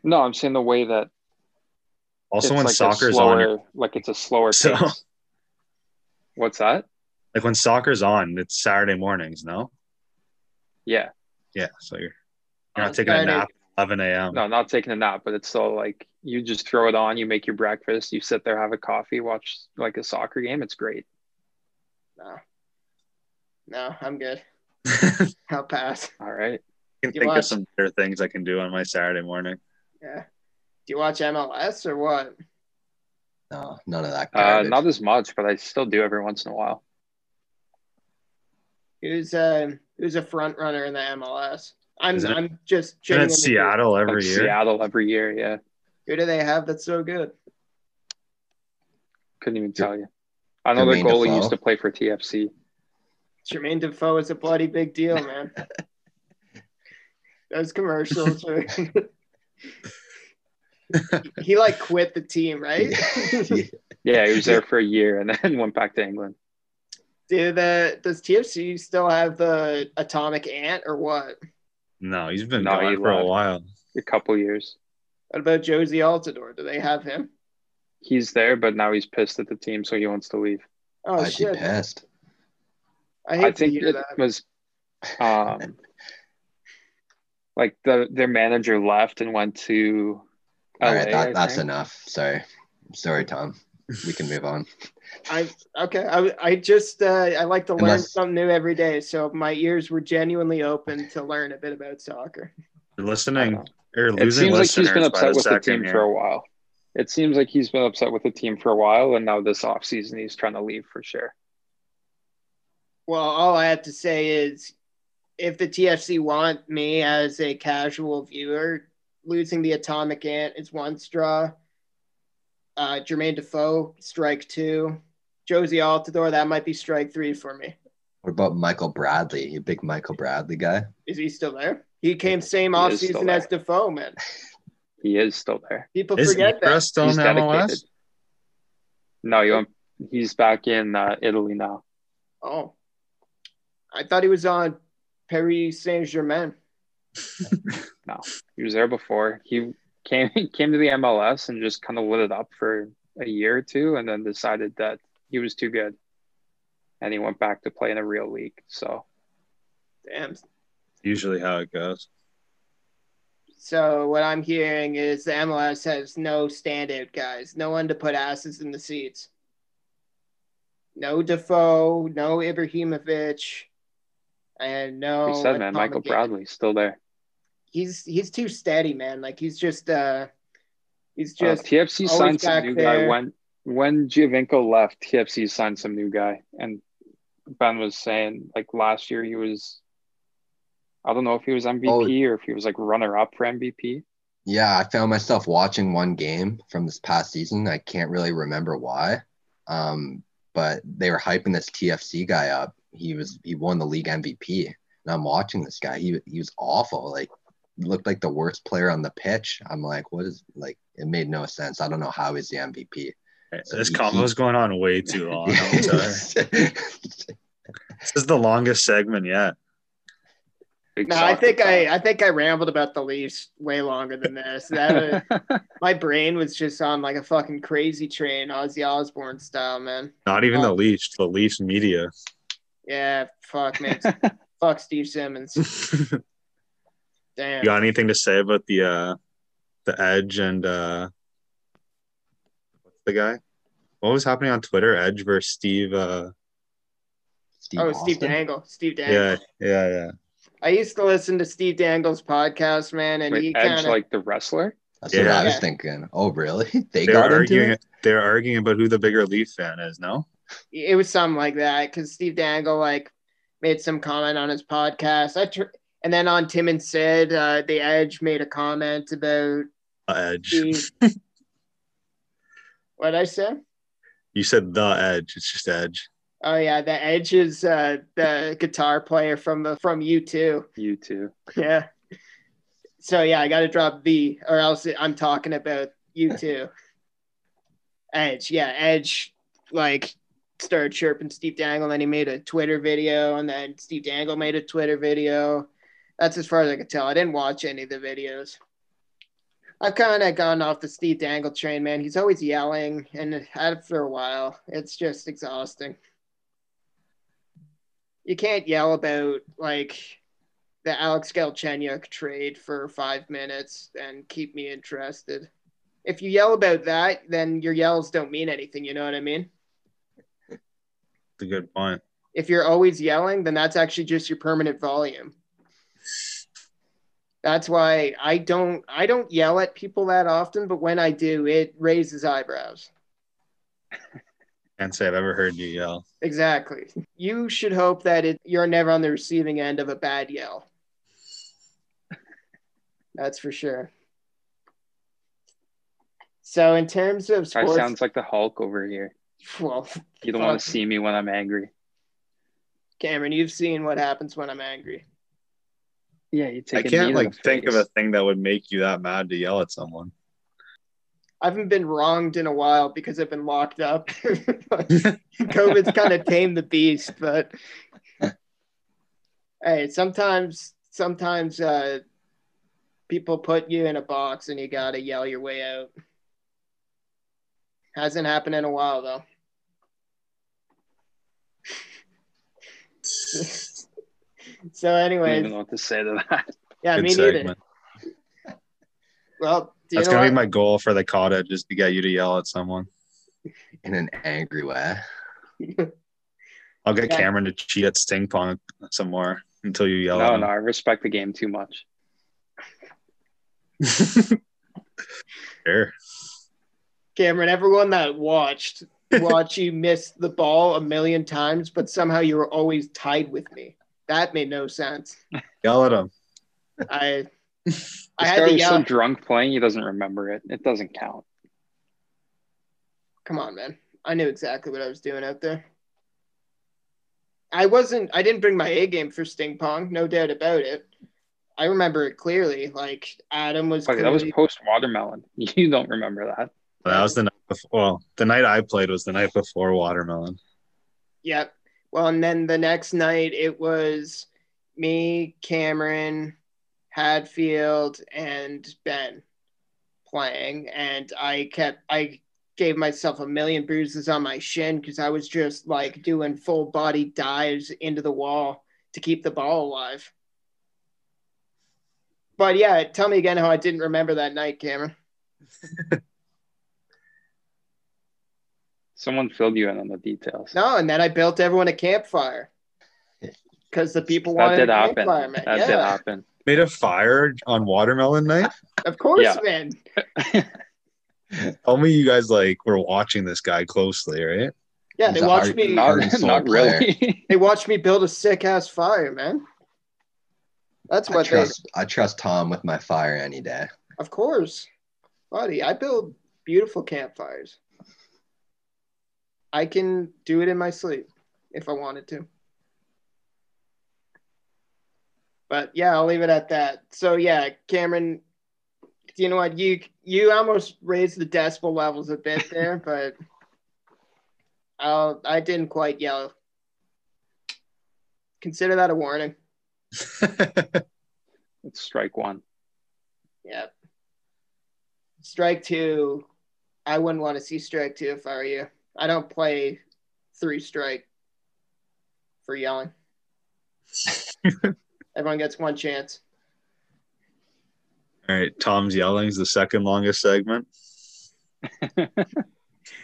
no, I'm saying the way that Also, when like a soccer's slower, on, like it's a slower So- pace. What's that? like when soccer's on, it's Saturday mornings. No, Yeah, yeah. So you're you're On not taking a nap at 11 a.m. no, not taking a nap, but it's still like you just throw it on, you make your breakfast, you sit there, have a coffee, watch like a soccer game. It's great. no, no, I'm good. I I'll pass. All right. can You think watch- of some better things I can do on my Saturday morning. Yeah. Do you watch MLS or what? no, none of that. Uh, not as much, but I still do every once in a while. Who's uh, who's a front runner in the MLS? I'm Isn't I'm just And genuinely it's Seattle every Like year. Seattle every year. Yeah, Who do they have that's so good? couldn't even tell you. I know the goalie Defoe. used to play for TFC. Jermain Defoe is a bloody big deal, man. Those commercials are. he like quit the team, right? Yeah, he was there for a year and then went back to England. Do the does TFC still have the atomic ant or what? No, he's been No, gone he for a while. A couple years. What about Jozy Altidore? Do they have him? He's there, but now he's pissed at the team, so he wants to leave. Oh I'd be shit! pissed. I hate I to think hear it that. was um like the their manager left and went to LA. All right, that, that's think. enough. Sorry, sorry, Tom. We can move on. I okay. I I just uh, I like to learn Unless- something new every day, so my ears were genuinely open to learn a bit about soccer. Listening or It seems like he's been listeners by upset with the team here. for a while. It seems like he's been upset with the team for a while, and now this offseason he's trying to leave for sure. Well, all I have to say is, if the TFC want me as a casual viewer, losing the Atomic Ant is one straw. Uh, Jermain Defoe, strike two. Jozy Altidore, that might be strike three for me. What about Michael Bradley? You big Michael Bradley guy? Is he still there? He came same He is still offseason as there. Defoe, man. He is still there. People Is forget Ibra that. still in he's dedicated. MLS? No, you he's back in uh, Italy now. Oh, I thought he was on Paris Saint Germain. No, he was there before. He came came to the MLS and just kind of lit it up for a year or two, and then decided that he was too good, and he went back to play in a real league. So Damn. Usually how it goes. So what I'm hearing is the MLS has no standout guys, no one to put asses in the seats. No Defoe, no Ibrahimovic, and no. we said, man, Michael Atomic Bradley's still there. He's he's too steady, man. Like he's just uh, he's Uh, just TFC signed some new there. guy when when Giovinco left. TFC signed some new guy, and Ben was saying like last year he was. I don't know if he was MVP Oh. or if he was like runner up for MVP. Yeah, I found myself watching one game from this past season. I can't really remember why, um, but they were hyping this TFC guy up. He was he won the league MVP, and I'm watching this guy. He he was awful. Like looked like the worst player on the pitch. I'm like, what is like? It made no sense. I don't know how he's the MVP. So this he- combo's going on way too long. This is the longest segment yet. Big no. I think I talk. I think I rambled about the Leafs way longer than this. That uh, my brain was just on like a fucking crazy train, Ozzy Osbourne style, man. Not even the Oh. Leafs, the Leafs media. Yeah, fuck man, fuck Steve Simmons. Damn. You got anything to say about the uh, the Edge and uh, what's the guy? What was happening on Twitter? Edge versus Steve. Uh, Steve oh, Steve Dangle. Steve Dangle. yeah, yeah, yeah. I used to listen to Steve Dangle's podcast, man, and he Wait, Edge, kind of like the wrestler? That's what I was thinking. Oh, really? They, They were got into arguing. it. They were arguing about who the bigger Leaf fan is. No. It was something like that because Steve Dangle like made some comment on his podcast. I tr- and then on Tim and Sid, uh, the Edge made a comment about Edge. the. what I say? You said the Edge. It's just Edge. Oh yeah, the Edge is uh, the guitar player from the from U two. You too. Yeah. So yeah, I got to drop the, or else I'm talking about you too. Edge, yeah, Edge, like started chirping Steve Dangle, then he made a Twitter video, and then Steve Dangle made a Twitter video. That's as far as I could tell. I didn't watch any of the videos. I've kind of gone off the Steve Dangle train, man. He's always yelling, and after a while, it's just exhausting. You can't yell about like the Alex Galchenyuk trade for five minutes and keep me interested. If you yell about that, then your yells don't mean anything. You know what I mean? That's a good point. If you're always yelling, then that's actually just your permanent volume. That's why I don't I don't yell at people that often, but when I do, it raises eyebrows. Can't say I've ever heard you yell. Exactly. You should hope that it, you're never on the receiving end of a bad yell. That's for sure. So, in terms of Guy sports, sounds like the Hulk over here. well, You don't want to see me when I'm angry. Cameron, you've seen what happens when I'm angry. Yeah, you take a knee can't like the think of a thing that would make you that mad to yell at someone. I haven't been wronged in a while because I've been locked up. COVID's kind of tamed the beast, but hey, sometimes sometimes uh, people put you in a box and you gotta yell your way out. Hasn't happened in a while though. so, I don't even know what to say to that. yeah, Good me neither. Well, do That's gonna what? be my goal for the cottage just to get you to yell at someone. in an angry way. I'll get Yeah. Cameron to cheat at Sting Pong some more until you yell no, at him. no, I respect the game too much. Sure. Cameron, everyone that watched watch you miss the ball a million times, but somehow you were always tied with me. That made no sense. Yell at him. I I This had guy to was so yell. drunk playing, he doesn't remember it. It doesn't count. Come on, man. I knew exactly what I was doing out there. I wasn't I didn't bring my A game for Sting Pong, no doubt about it. I remember it clearly. Like Adam was Okay, that was post watermelon. You don't remember that. That was the night before. Well, the night I played was the night before Watermelon. Yep. Well, and then the next night it was me, Cameron, Hadfield, and Ben playing, and I kept I gave myself a million bruises on my shin because I was just like doing full body dives into the wall to keep the ball alive. But yeah, tell me again how I didn't remember that night, Cameron. Someone filled you in on the details. No, and then I built everyone a campfire because the people that wanted did a happen. campfire, man. That yeah. did happen. Made a fire on Watermelon night. Of course, Yeah. man. Tell me you guys like were watching this guy closely, right? Yeah, He's they a watched hard- me. Not, not really. They watched me build a sick ass fire, man. That's I what they. trust I trust Tom with my fire any day. Of course, buddy. I build beautiful campfires. I can do it in my sleep if I wanted to. But yeah, I'll leave it at that. So yeah, Cameron, you know what? You you almost raised the decibel levels a bit there, but I'll, I didn't quite yell. Consider that a warning. It's strike one. Yep. Strike two. I wouldn't want to see strike two if I were you. I don't play three strike for yelling. Everyone gets one chance. All right, Tom's yelling is the second longest segment.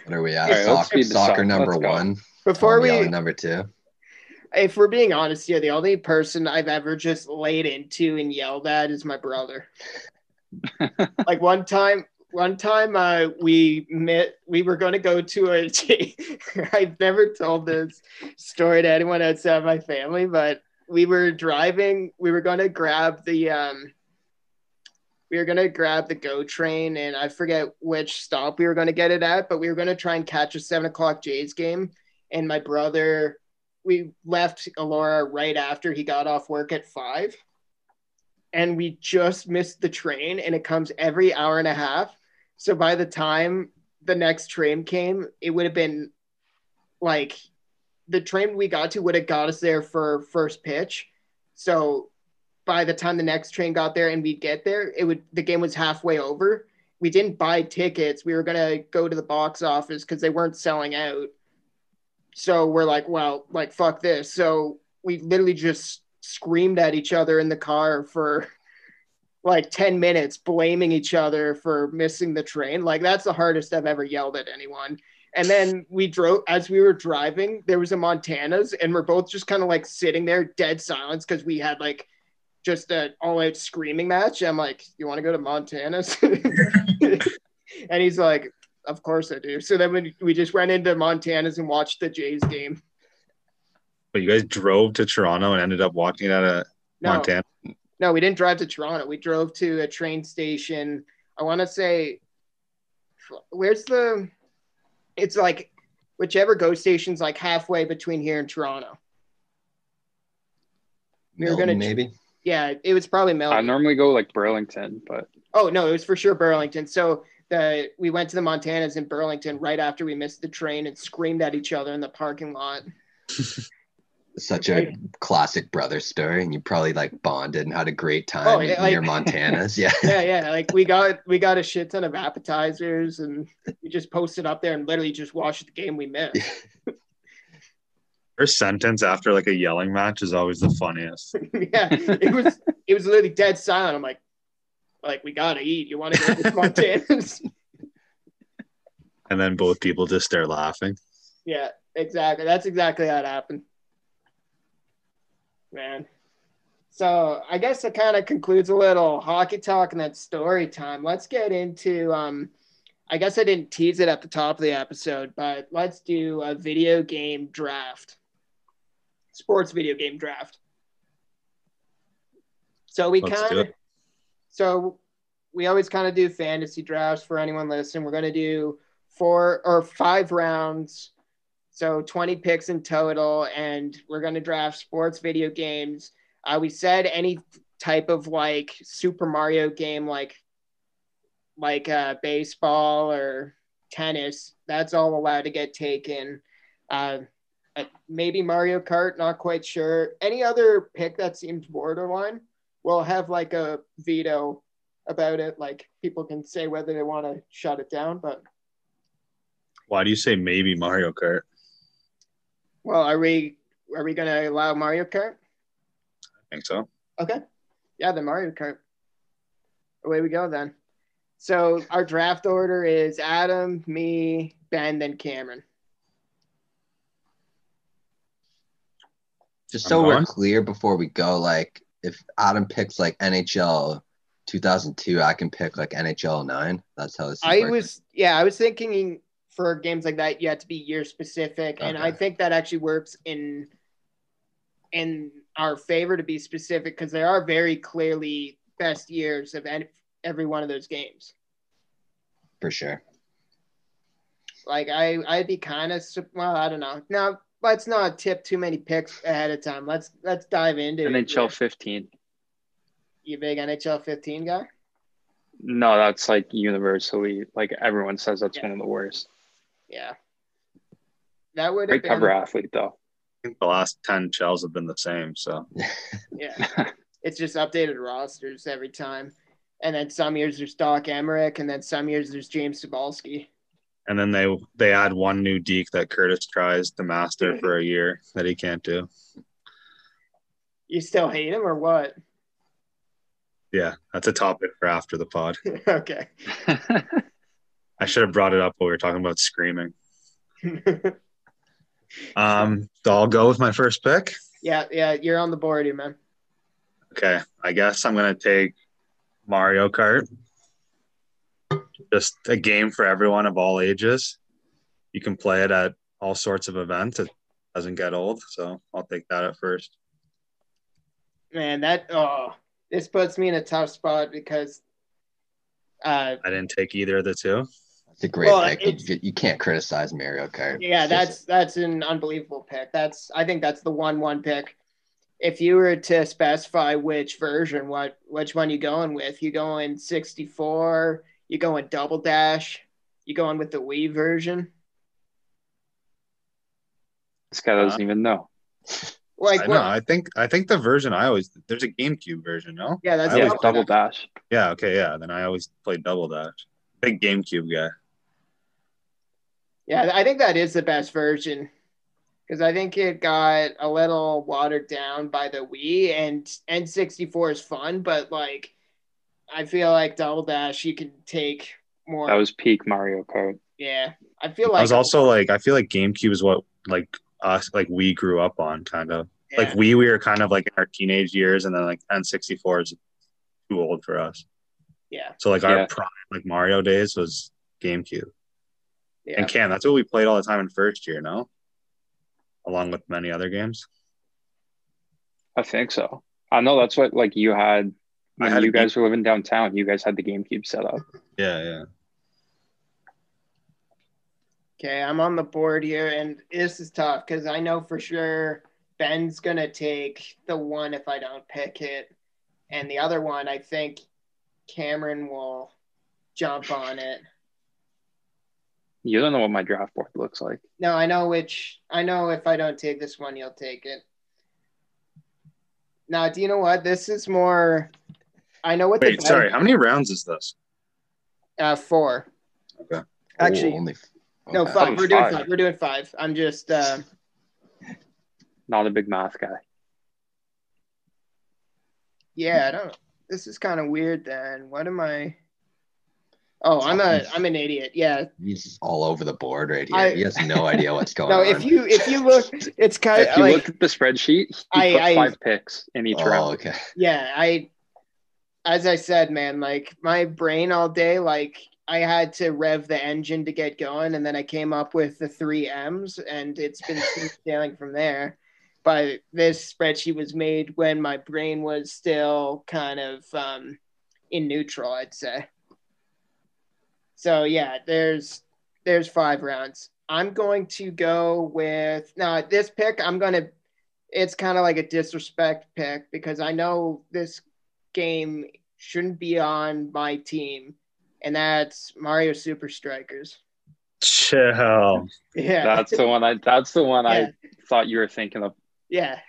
What are we at? All right, let's soccer soccer number Let's go. one. Before Tom we, Yelling number two. if we're being honest here, the only person I've ever just laid into and yelled at is my brother. like one time, one time, uh, we met. We were going to go to a. I've never told this story to anyone outside my family, but we were driving. We were going to grab the. Um, we were going to grab the GO train, and I forget which stop we were going to get it at, but we were going to try and catch a seven o'clock Jays game. And my brother, we left Elora right after he got off work at five and we just missed the train and it comes every hour and a half so by the time the next train came it would have been like the train we got to would have got us there for first pitch. So by the time the next train got there and we'd get there it would the game was halfway over. We didn't buy tickets. We were to go to the box office because they weren't selling out. So we're like well like fuck this. So we literally just screamed at each other in the car for like 10 minutes blaming each other for missing the train. Like that's the hardest i've ever yelled at anyone. And then we drove as we were driving there was a montana's and we're both just kind of like sitting there dead silence because we had like just an all-out screaming match. I'm like you want to go to montana's? And he's like of course i do. So then we, we just went into montana's and watched the jays game. But you guys drove to Toronto and ended up watching at a no. Montana. No, we didn't drive to Toronto. We drove to a train station. I want to say, where's the? It's like whichever go station's like halfway between here and Toronto. We were gonna- maybe. Yeah, it was probably I normally go like Burlington, but oh no, it was for sure Burlington. So the we went to the Montanas in Burlington right after we missed the train and screamed at each other in the parking lot. Such a classic brother story, and you probably like bonded and had a great oh, time Oh, yeah, near like- Montana's. Yeah. yeah, yeah. Like we got we got a shit ton of appetizers and we just posted up there and literally just watched the game we missed. Her sentence after like a yelling match is always the funniest. yeah, it was it was literally dead silent. I'm like, like we gotta eat. You want to go to Montana's? And then both people just start laughing. yeah, exactly. That's exactly how it happened, man. So I guess it kind of concludes a little hockey talk and then story time. Let's get into um. I guess I didn't tease it at the top of the episode, but let's do a video game draft. Sports video game draft. So we kind of so we always kind of do fantasy drafts for anyone listening. We're going to do four or five rounds, so 20 picks in total, and we're going to draft sports video games. Uh, we said any type of like Super Mario game, like like uh, baseball or tennis, that's all allowed to get taken. Uh, uh, maybe Mario Kart, not quite sure. Any other pick that seems borderline, we'll have like a veto about it. Like people can say whether they want to shut it down. But Why do you say maybe Mario Kart? Well, are we are we gonna allow Mario Kart? I think so. Okay, yeah, the Mario Kart. Away we go then. So our draft order is Adam, me, Ben, then Cameron. Just so we're clear before we go, like if Adam picks like NHL 2002, I can pick like NHL 9. That's how this is I working. was yeah, I was thinking for games like that, you have to be year specific, and I think that actually works in in our favor to be specific because there are very clearly best years of any, every one of those games. for sure. Like I, I'd be kind of well, I don't know. Now let's not tip too many picks ahead of time. Let's let's dive into it. NHL 15. You big NHL 15 guy? No, that's like universally like everyone says that's Yeah. one of the worst. Yeah. That would have Great cover athlete though. I think the last 10 shells have been the same. So yeah. it's just updated rosters every time. And then some years there's Doc Emrick, and then some years there's James Sabalski. and then they they add one new deke that Curtis tries to master for a year that he can't do. You still hate him or what? Yeah, that's a topic for after the pod. okay. I should have brought it up while we were talking about screaming. Um, so I'll go with my first pick. yeah, yeah, you're on the board here, man. Okay, I guess I'm gonna take Mario Kart. Just a game for everyone of all ages. You can play it at all sorts of events. It doesn't get old, so I'll take that at first. Man, that oh, this puts me in a tough spot because uh I didn't take either of the two. It's a great Well, pick. You, you can't criticize Mario Kart. yeah, that's just- that's an unbelievable pick. That's I think that's the one one pick. If you were to specify which version, what which one you going with? You going 64, you going double dash, you going with the Wii version? this guy doesn't uh, even know. Like I what? know. I think I think the version I always there's a GameCube version, no? yeah, that's I Yeah, always double dash. Yeah, okay, yeah. Then I always play Double Dash. Big GameCube guy. Yeah, I think that is the best version because I think it got a little watered down by the Wii, and N64 is fun, but like I feel like Double Dash you can take more. That was peak Mario Kart. yeah, I feel like I was also like I feel like GameCube is what like us like we grew up on kind of. yeah. Like we we were kind of like in our teenage years and then like N64 is too old for us. yeah, So like Yeah. our prime like Mario days was GameCube. Yeah. And Cam, that's what we played all the time in first year, no? Along with many other games. I think so. I know that's what like you had I when had you guys were living downtown. You guys had the GameCube set up. Yeah, yeah. Okay, I'm on the board here, and this is tough because I know for sure Ben's gonna take the one if I don't pick it, and the other one I think Cameron will jump on it. You don't know what my draft board looks like. No, I know which. I know if I don't take this one, you'll take it. Now, do you know what? This is more. I know what Wait, the sorry, how many rounds is this? uh, four. Okay. Actually, Oh, only. no, okay. five. We're doing Five. five. We're doing five. I'm just. Uh, Not a big math guy. yeah, I don't. This is kind of weird. Then what am I? Oh, I'm a. I'm an idiot. Yeah. He's all over the board right here. I- he has no idea what's going No, on. if you if you look, it's kind of If you like looked at the spreadsheet, he I- put I- five picks in each oh, round. okay. yeah. I, as I said, man, like my brain all day, like I had to rev the engine to get going, and then I came up with the three M's, and it's been smooth sailing from there. But this spreadsheet was made when my brain was still kind of um, in neutral, I'd say. So yeah, there's there's five rounds. I'm going to go with now this pick. I'm gonna. It's kind of like a disrespect pick because I know this game shouldn't be on my team, and that's Mario Super Strikers. Chill. Yeah, That's the one I that's the one Yeah. I thought you were thinking of. yeah,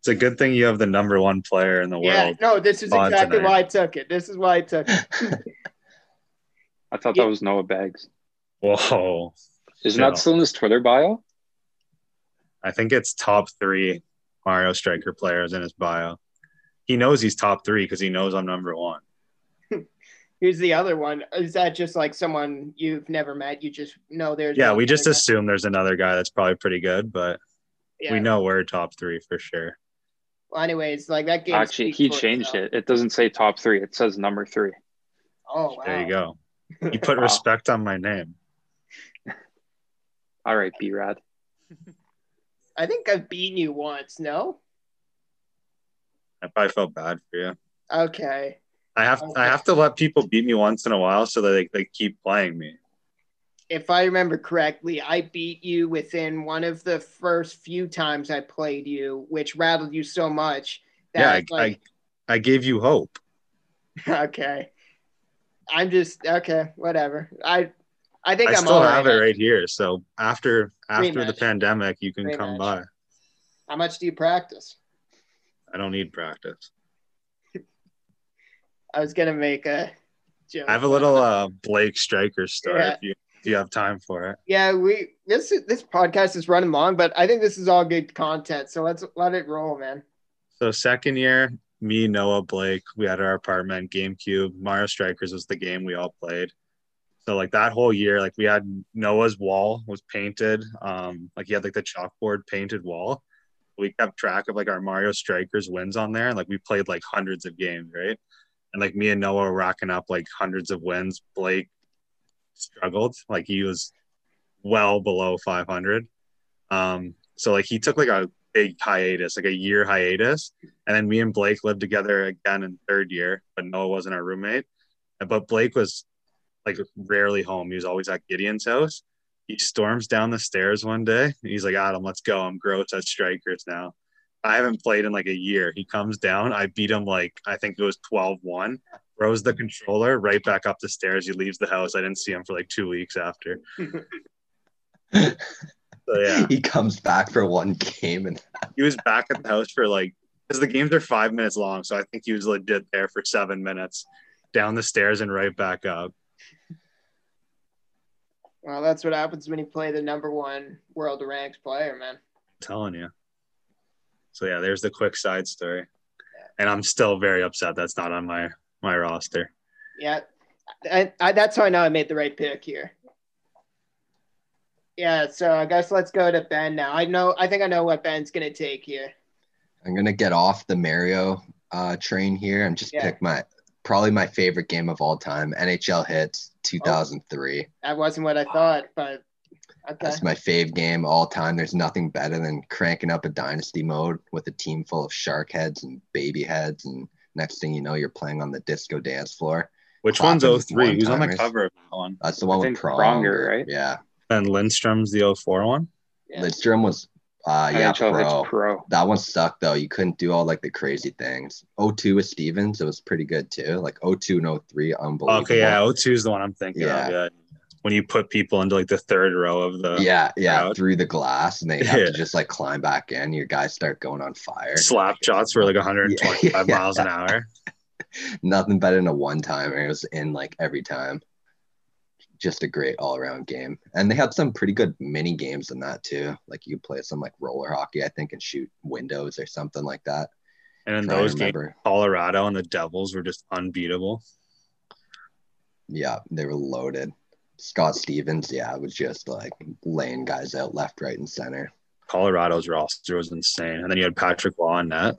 It's a good thing you have the number one player in the yeah. world. No, this is exactly tonight. why I took it. This is why I took it. I thought Yeah. that was Noah Bags. Whoa. Isn't No. that still in his Twitter bio? I think it's top three Mario Striker players in his bio. He knows he's top three because he knows I'm number one. Who's the other one? Is that just like someone you've never met? You just know there's Yeah, we just guy? assume there's another guy that's probably pretty good, but Yeah. we know we're top three for sure. Well, anyways, like that game. Actually, he changed itself. it. It doesn't say top three. It says number three. Oh wow. There you go. You put Wow. respect on my name. All right, B Rad. I think I've beaten you once. No. I probably felt bad for you. Okay. I have Okay. I have to let people beat me once in a while so that they, they keep playing me. If I remember correctly, I beat you within one of the first few times I played you, which rattled you so much Yeah, that I, like I I gave you hope. okay. I'm just okay, whatever. I I think I am still have right. it right here. So after after the pandemic, you can come by. How much do you practice? I don't need practice. I was gonna make a joke. I have a little uh Blake Striker story Yeah. if you if you have time for it. Yeah, we this this podcast is running long, but I think this is all good content. So let's let it roll, man. So second year, me, Noah, Blake, we had our apartment, GameCube, Mario Strikers was the game we all played. So like that whole year, like we had Noah's wall was painted. Um, like he had like the chalkboard painted wall. We kept track of like our Mario Strikers wins on there. And like we played like hundreds of games, right? And like me and Noah were racking up like hundreds of wins. Blake struggled. Like he was well below 500. Um, so like he took like a big hiatus, like a year hiatus. And then me and Blake lived together again in third year, but Noah wasn't our roommate. But Blake was like rarely home. He was always at Gideon's house. He storms down the stairs one day. he's like, Adam, let's go. I'm gross at strikers now. I haven't played in like a year. He comes down. I beat him like, I think it was 12 1. Throws the controller right back up the stairs. He leaves the house. I didn't see him for like two weeks after. So yeah, he comes back for one game and he was back at the house for like because the games are five minutes long. So I think he was legit there for seven minutes, down the stairs and right back up. Well, that's what happens when you play the number one world ranked player, man. I'm telling you. So yeah, there's the quick side story, and I'm still very upset that's not on my my roster. Yeah, I, I, that's how I know I made the right pick here. Yeah, so I guess let's go to Ben now. I know I think I know what Ben's gonna take here. I'm gonna get off the Mario uh, train here and just yeah. pick my probably my favorite game of all time, NHL Hitz 2003. Oh, that wasn't what I thought, but okay. That's my fave game all time. There's nothing better than cranking up a dynasty mode with a team full of shark heads and baby heads, and next thing you know, you're playing on the disco dance floor. Which one's 03? Who's on the cover of that one? That's the one I with Pronger, right? Yeah. And Lindstrom's the 04 one. Yeah. Lindstrom was uh yeah pro. pro. That one sucked though. You couldn't do all like the crazy things. 02 with Stevens, it was pretty good too. Like 02 and 03, unbelievable. Okay, yeah, 02 is the one I'm thinking yeah. of. Yeah. When you put people into like the third row of the yeah yeah crowd. through the glass and they have yeah. to just like climb back in. Your guys start going on fire. Slap shots were like 125 yeah. miles an hour. Nothing better than a one timer. It was in like every time just a great all around game. And they had some pretty good mini games in that too. Like you could play some like roller hockey, I think, and shoot windows or something like that. And in those games, Colorado and the Devils were just unbeatable. Yeah, they were loaded. Scott Stevens, yeah, was just like laying guys out left, right, and center. Colorado's roster was insane. And then you had Patrick Roy on net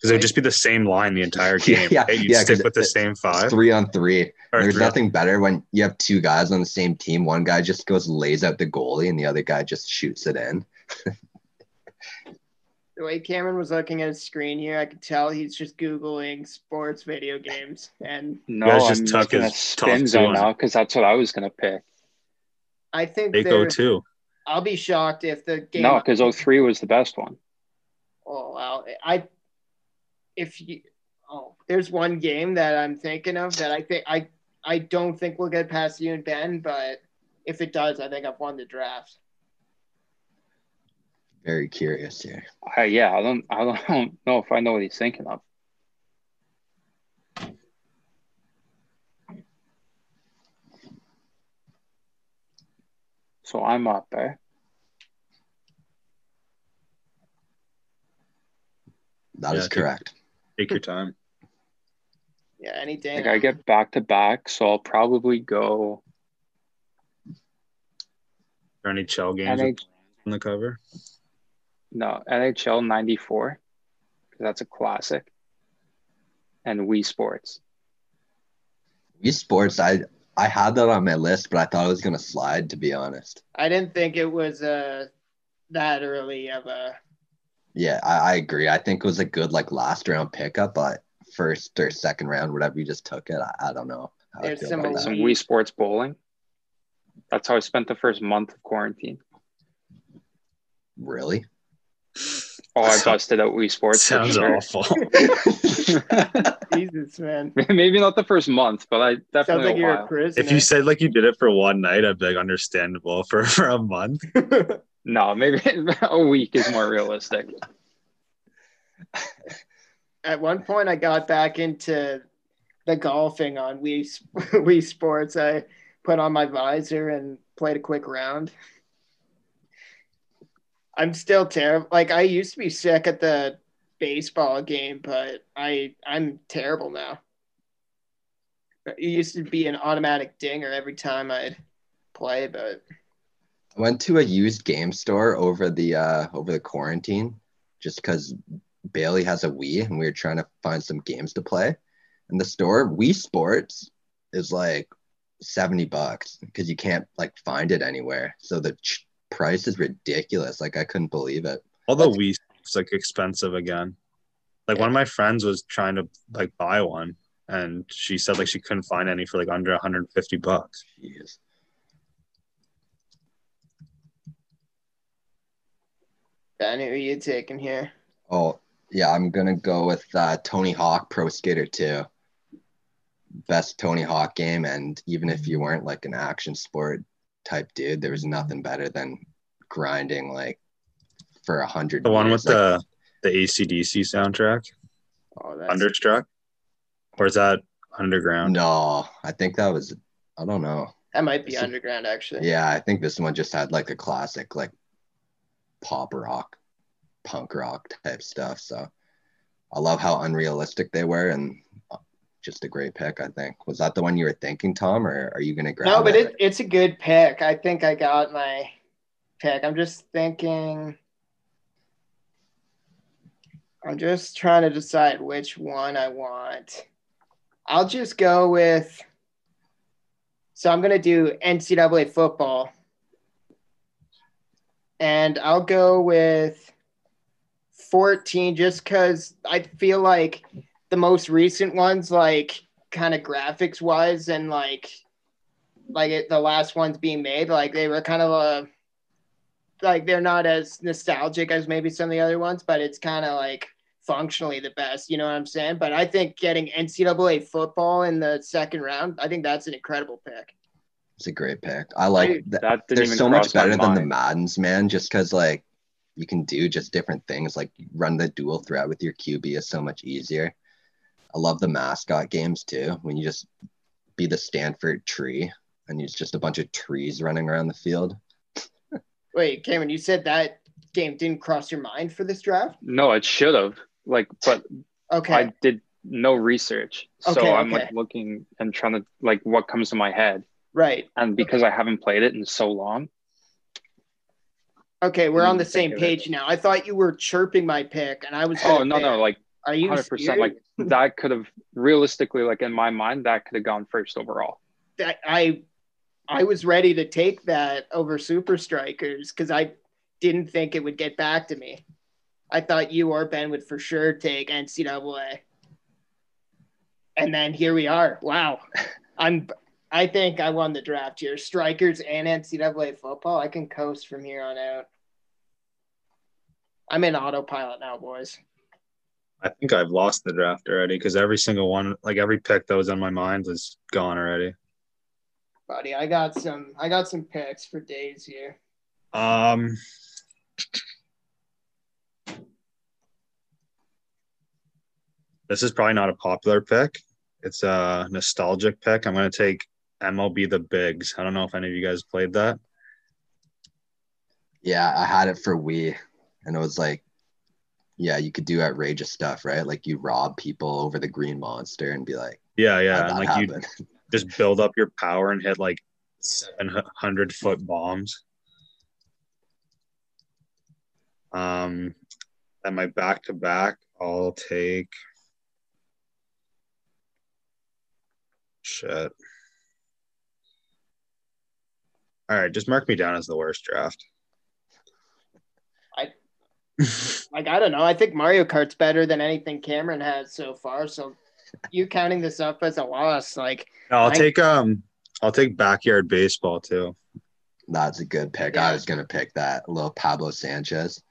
because it would just be the same line the entire game. yeah, right? You'd yeah, stick with the same five. Three on three. There's three nothing on... better when you have two guys on the same team. One guy just goes lays out the goalie, and the other guy just shoots it in. the way Cameron was looking at his screen here, I could tell he's just googling sports video games. And no, I'm just gonna spin zone now because that's what I was gonna pick. I think they go too. I'll be shocked if the game. No, because 03 was the best one. Oh wow! I if you oh, there's one game that I'm thinking of that I think I I don't think we'll get past you and Ben, but if it does, I think I've won the draft. Very curious here. Uh, yeah, I don't I don't know if I know what he's thinking of. So I'm up, eh? That yeah, is correct. Take your time. Yeah, anything. Like I get back to back, so I'll probably go. Are any NHL games NH- on the cover? No, NHL '94, because that's a classic. And Wii Sports. Wii Sports, I I had that on my list, but I thought it was gonna slide. To be honest, I didn't think it was uh that early of a yeah, I, I, agree. I think it was a good like last round pickup, but first or second round, whatever you just took it, I, I don't know. There's some, some Wii Sports bowling. That's how I spent the first month of quarantine. Really? Oh, I busted out Wii Sports. Sounds sure. awful. Jesus, man. Maybe not the first month, but I definitely. Sounds like you're a prisoner. If you said like you did it for one night, I'd be like understandable. For for a month. No, maybe a week is more realistic. At one point, I got back into the golfing on Wii Wii Sports. I put on my visor and played a quick round. I'm still terrible. Like I used to be sick at the baseball game, but I I'm terrible now. It used to be an automatic dinger every time I'd play, but went to a used game store over the uh over the quarantine just because Bailey has a Wii and we were trying to find some games to play. And the store, Wii Sports, is like 70 bucks because you can't like find it anywhere. So the ch- price is ridiculous. Like I couldn't believe it. Although Wii it's like expensive again. Like one of my friends was trying to like buy one and she said like she couldn't find any for like under 150 bucks. Jeez. Ben, who are you taking here? Oh, yeah, I'm gonna go with uh, Tony Hawk Pro Skater 2. Best Tony Hawk game, and even if you weren't like an action sport type dude, there was nothing better than grinding like for a hundred. The one years. with Like, the the ACDC soundtrack, Oh, that's Thunderstruck, or is that Underground? no, I think that was. I don't know. that might be Is it- underground actually. Yeah, I think this one just had like a classic like pop rock, punk rock type stuff. So I love how unrealistic they were and just a great pick, I think. Was that the one you were thinking, Tom, or are you gonna grab No, but it, it's a good pick. I think I got my pick. I'm just thinking. I'm just trying to decide which one I want. I'll just go with. So I'm going to do NCAA football. And I'll go with 14 just because I feel like the most recent ones, like kind of graphics wise and like like it, the last ones being made, like they were kind of a like they're not as nostalgic as maybe some of the other ones, but it's kind of like functionally the best. You know what I'm saying? But I think getting NCAA football in the second round, I think that's an incredible pick. It's a great pick. I like Dude, that. That didn't They're so much better than the. Maddens, man. Just because like you can do just different things, like run the dual threat with your QB is so much easier. I love the mascot games too. When you just be the Stanford tree and it's just a bunch of trees running around the field. Wait, Cameron, you said that game didn't cross your mind for this draft? No, it should have. Like, but Okay. I did no research, so Okay, I'm okay. like looking and trying to like what comes to my head, right. and because I haven't played it in so long, Okay, we're on the mm, same of it. page now. I thought you were chirping my pick and I was oh no, pick. no, like Are you hundred percent, like that could have realistically, like in my mind, that could have gone first overall. that I I was ready to take that over Super Strikers because I didn't think it would get back to me. I thought you or Ben would for sure take NCAA. And then here we are. Wow. I'm I think I won the draft here. Strikers and NCAA football. I can coast from here on out. I'm in autopilot now, boys. I think I've lost the draft already because every single one, like every pick that was on my mind, is gone already. Buddy, I got some I got some picks for days here. Um, this is probably not a popular pick. It's a nostalgic pick. I'm going to take MLB The Bigs. I don't know if any of you guys played that. Yeah, I had it for Wii, and it was like, yeah, you could do outrageous stuff, right? Like you rob people over the green monster and be like, Yeah, yeah, and like you just build up your power and hit like 700 foot bombs. Um, and my back to back, I'll take. Shit. All right, just mark me down as the worst draft. I- Like I don't know. I think Mario Kart's better than anything Cameron has so far. So you counting this up as a loss, like I'll I- take um, I'll take backyard baseball too. That's a good pick. Yeah. I was gonna pick that a little Pablo Sanchez.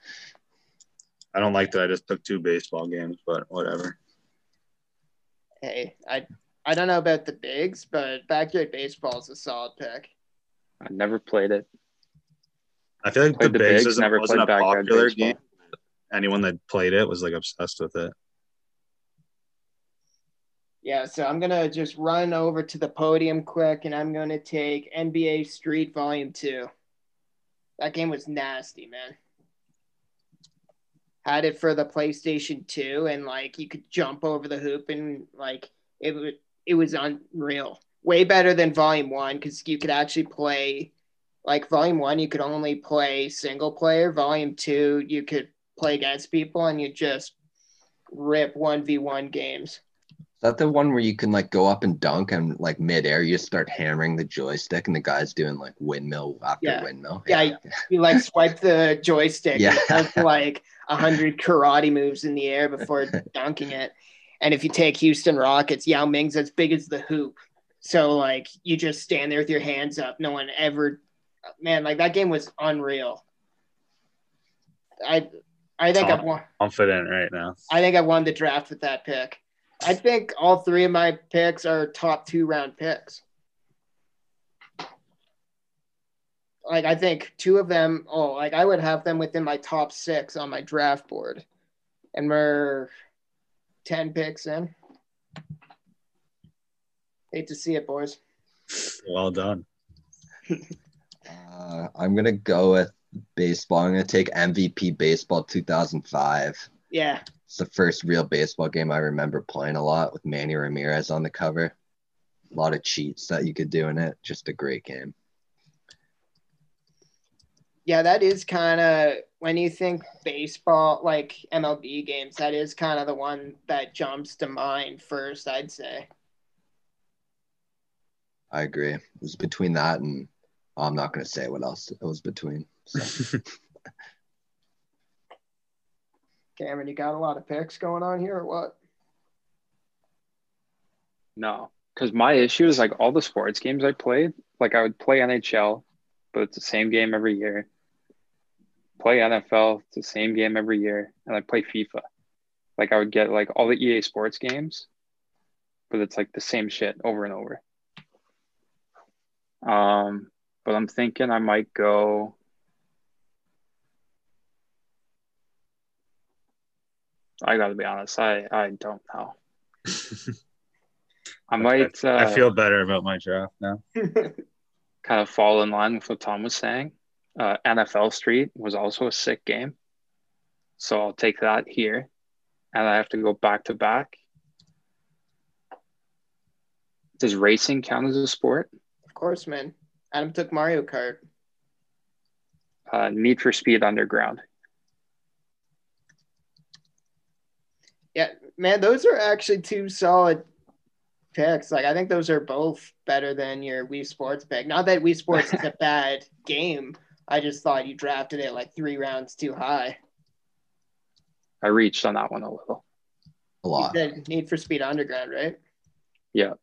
I don't like that I just took two baseball games, but whatever. hey, I I don't know about the bigs, but backyard baseball is a solid pick. I never played it. I feel like Played the the Bigs Bigs, never wasn't played a backyard popular baseball. game. Anyone that played it was like obsessed with it. Yeah, so I'm gonna just run over to the podium quick, and I'm gonna take NBA Street Volume Two. That game was nasty, man. had it for the PlayStation 2 and like you could jump over the hoop and like it was it was unreal. Way better than Volume 1 cuz you could actually play like Volume 1 you could only play single player, Volume 2 you could play against people and you just rip 1v1 games. Is that the one where you can like go up and dunk and like midair you just start hammering the joystick and the guy's doing like windmill after Yeah. windmill? Yeah, you, you like swipe the joystick Yeah. and it does, like a hundred karate moves in the air before dunking it. And if you take Houston Rockets, Yao Ming's as big as the hoop. So like you just stand there with your hands up. No one ever man, like that game was unreal. I I think I'm won Confident right now. I think I won the draft with that pick. I think all three of my picks are top two round picks. Like I think two of them, oh, like I would have them within my top six on my draft board. And we're 10 picks in. Hate to see it, boys. Well done. Uh, I'm gonna go with baseball. I'm gonna take MVP baseball 2005. Yeah. It's the first real baseball game I remember playing a lot with Manny Ramirez on the cover. A lot of cheats that you could do in it. Just a great game. Yeah, that is kind of when you think baseball, like MLB games, that is kind of the one that jumps to mind first, I'd say. I agree. It was between that and oh, I'm not gonna say what else it was between. So. Cameron, you got a lot of picks going on here or what? No, because my issue is like all the sports games I played, like I would play NHL, but it's the same game every year. Play NFL, it's the same game every year, and I play FIFA. Like I would get like all the EA Sports games, but it's like the same shit over and over. Um, but I'm thinking I might go. I got to be honest, I I don't know. I might. Uh, I feel better about my draft now. kind of fall in line with what Tom was saying. Uh, NFL Street was also a sick game. So I'll take that here. And I have to go back to back. Does racing count as a sport? Of course, man. Adam took Mario Kart. Uh, Need for Speed Underground. Yeah, man, those are actually two solid picks. Like, I think those are both better than your Wii Sports pick. Not that Wii Sports is a bad game. I just thought you drafted it like three rounds too high. I reached on that one a little. A You lot. said Need for Speed Underground, right? Yeah.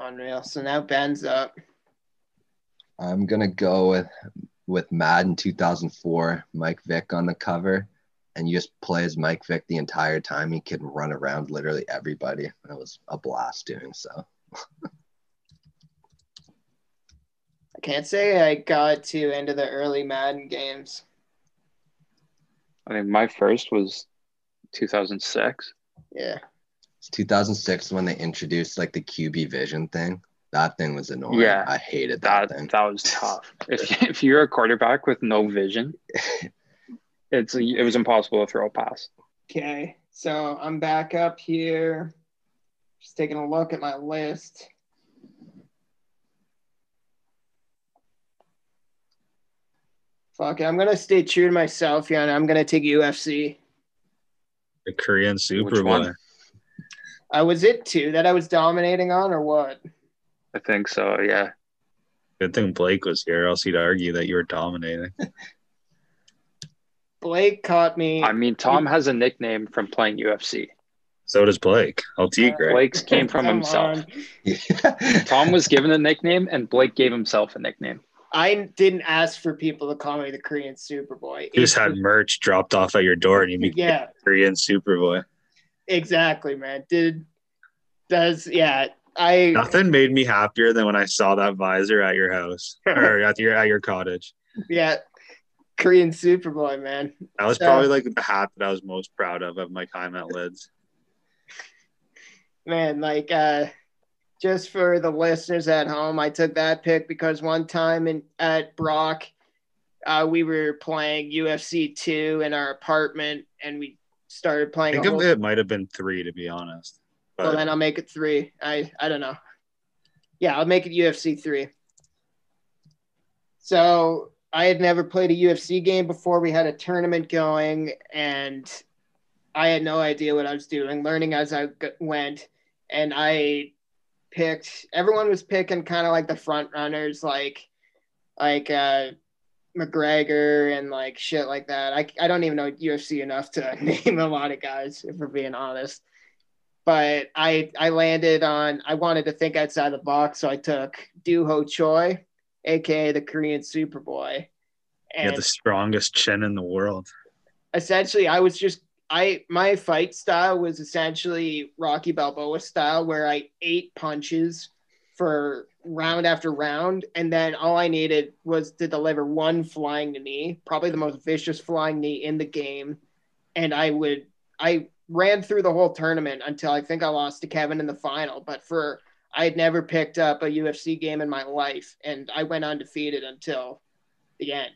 Unreal. So now Ben's up. I'm gonna go with with Madden 2004, Mike Vick on the cover, and you just play as Mike Vick the entire time. He can run around literally everybody. It was a blast doing so. I can't say I got too into the early Madden games. I think my first was 2006. Yeah. It's 2006 when they introduced like the QB vision thing. That thing was annoying. Yeah. I hated that, That thing. that was tough. If if you're a quarterback with no vision, it's it was impossible to throw a pass. Okay. So I'm back up here. Just taking a look at my list. Fuck it. I'm gonna stay true to myself here, and I'm gonna take UFC. The Korean Which Super one? Bowl. Uh, was it two that I was dominating on, or what? I think so. Yeah. Good thing Blake was here, else he'd argue that you were dominating. Blake caught me. I mean, Tom has a nickname from playing UFC. So does Blake. El Tigre. Blake's came from himself. Tom was given a nickname, and Blake gave himself a nickname. I didn't ask for people to call me the Korean Superboy. You just had merch dropped off at your door and you became yeah, Korean Superboy. Exactly, man. Did does yeah? I Nothing made me happier than when I saw that visor at your house or at your at your cottage. yeah, Korean Superboy, man. That was So- probably like the hat that I was most proud of of my time at Lids. man like uh just for the listeners at home i took that pick because one time in at brock uh, we were playing UFC two in our apartment, and we started I playing. think whole- it might have been three to be honest. well, But then I'll make it three. I I don't know. Yeah, I'll make it UFC three. So I had never played a UFC game before. We had a tournament going, and I had no idea what I was doing. Learning as I went, and I picked. Everyone was picking kind of like the front runners, like like uh, McGregor and like shit like that. I I don't even know UFC enough to name a lot of guys, if we're being honest but I I landed on I wanted to think outside the box, so I took Doo Ho Choi, aka the Korean Superboy, you had the strongest chin in the world. essentially I was just I my fight style was essentially Rocky Balboa style, where I ate punches for round after round, and then all I needed was to deliver one flying knee, probably the most vicious flying knee in the game, and I would I ran through the whole tournament until I think I lost to Kevin in the final. But for I had never picked up a UFC game in my life, and I went undefeated until the end.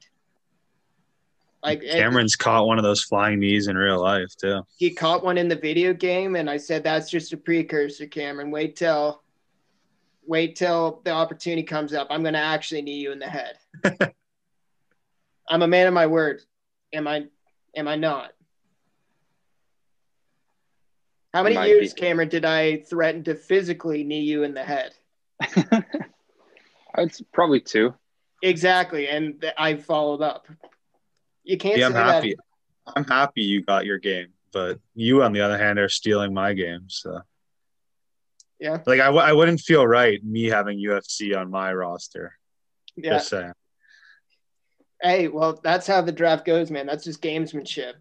Like it- Cameron's caught one of those flying knees in real life too. he caught one in the video game, and I said that's just a precursor, Cameron. Wait till, wait till the opportunity comes up. I'm gonna actually knee you in the head. I'm a man of my word. Am I? Am I not? How many Might years, be. Cameron, did I threaten to physically knee you in the head? It's probably two. Exactly, and th- I followed up. You can't Yeah, I'm say that. happy. I'm happy you got your game, but you, on the other hand, are stealing my game. So, Yeah. like I, w- I wouldn't feel right me having UFC on my roster. Yeah. Just saying. Hey, well, that's how the draft goes, man. That's just gamesmanship.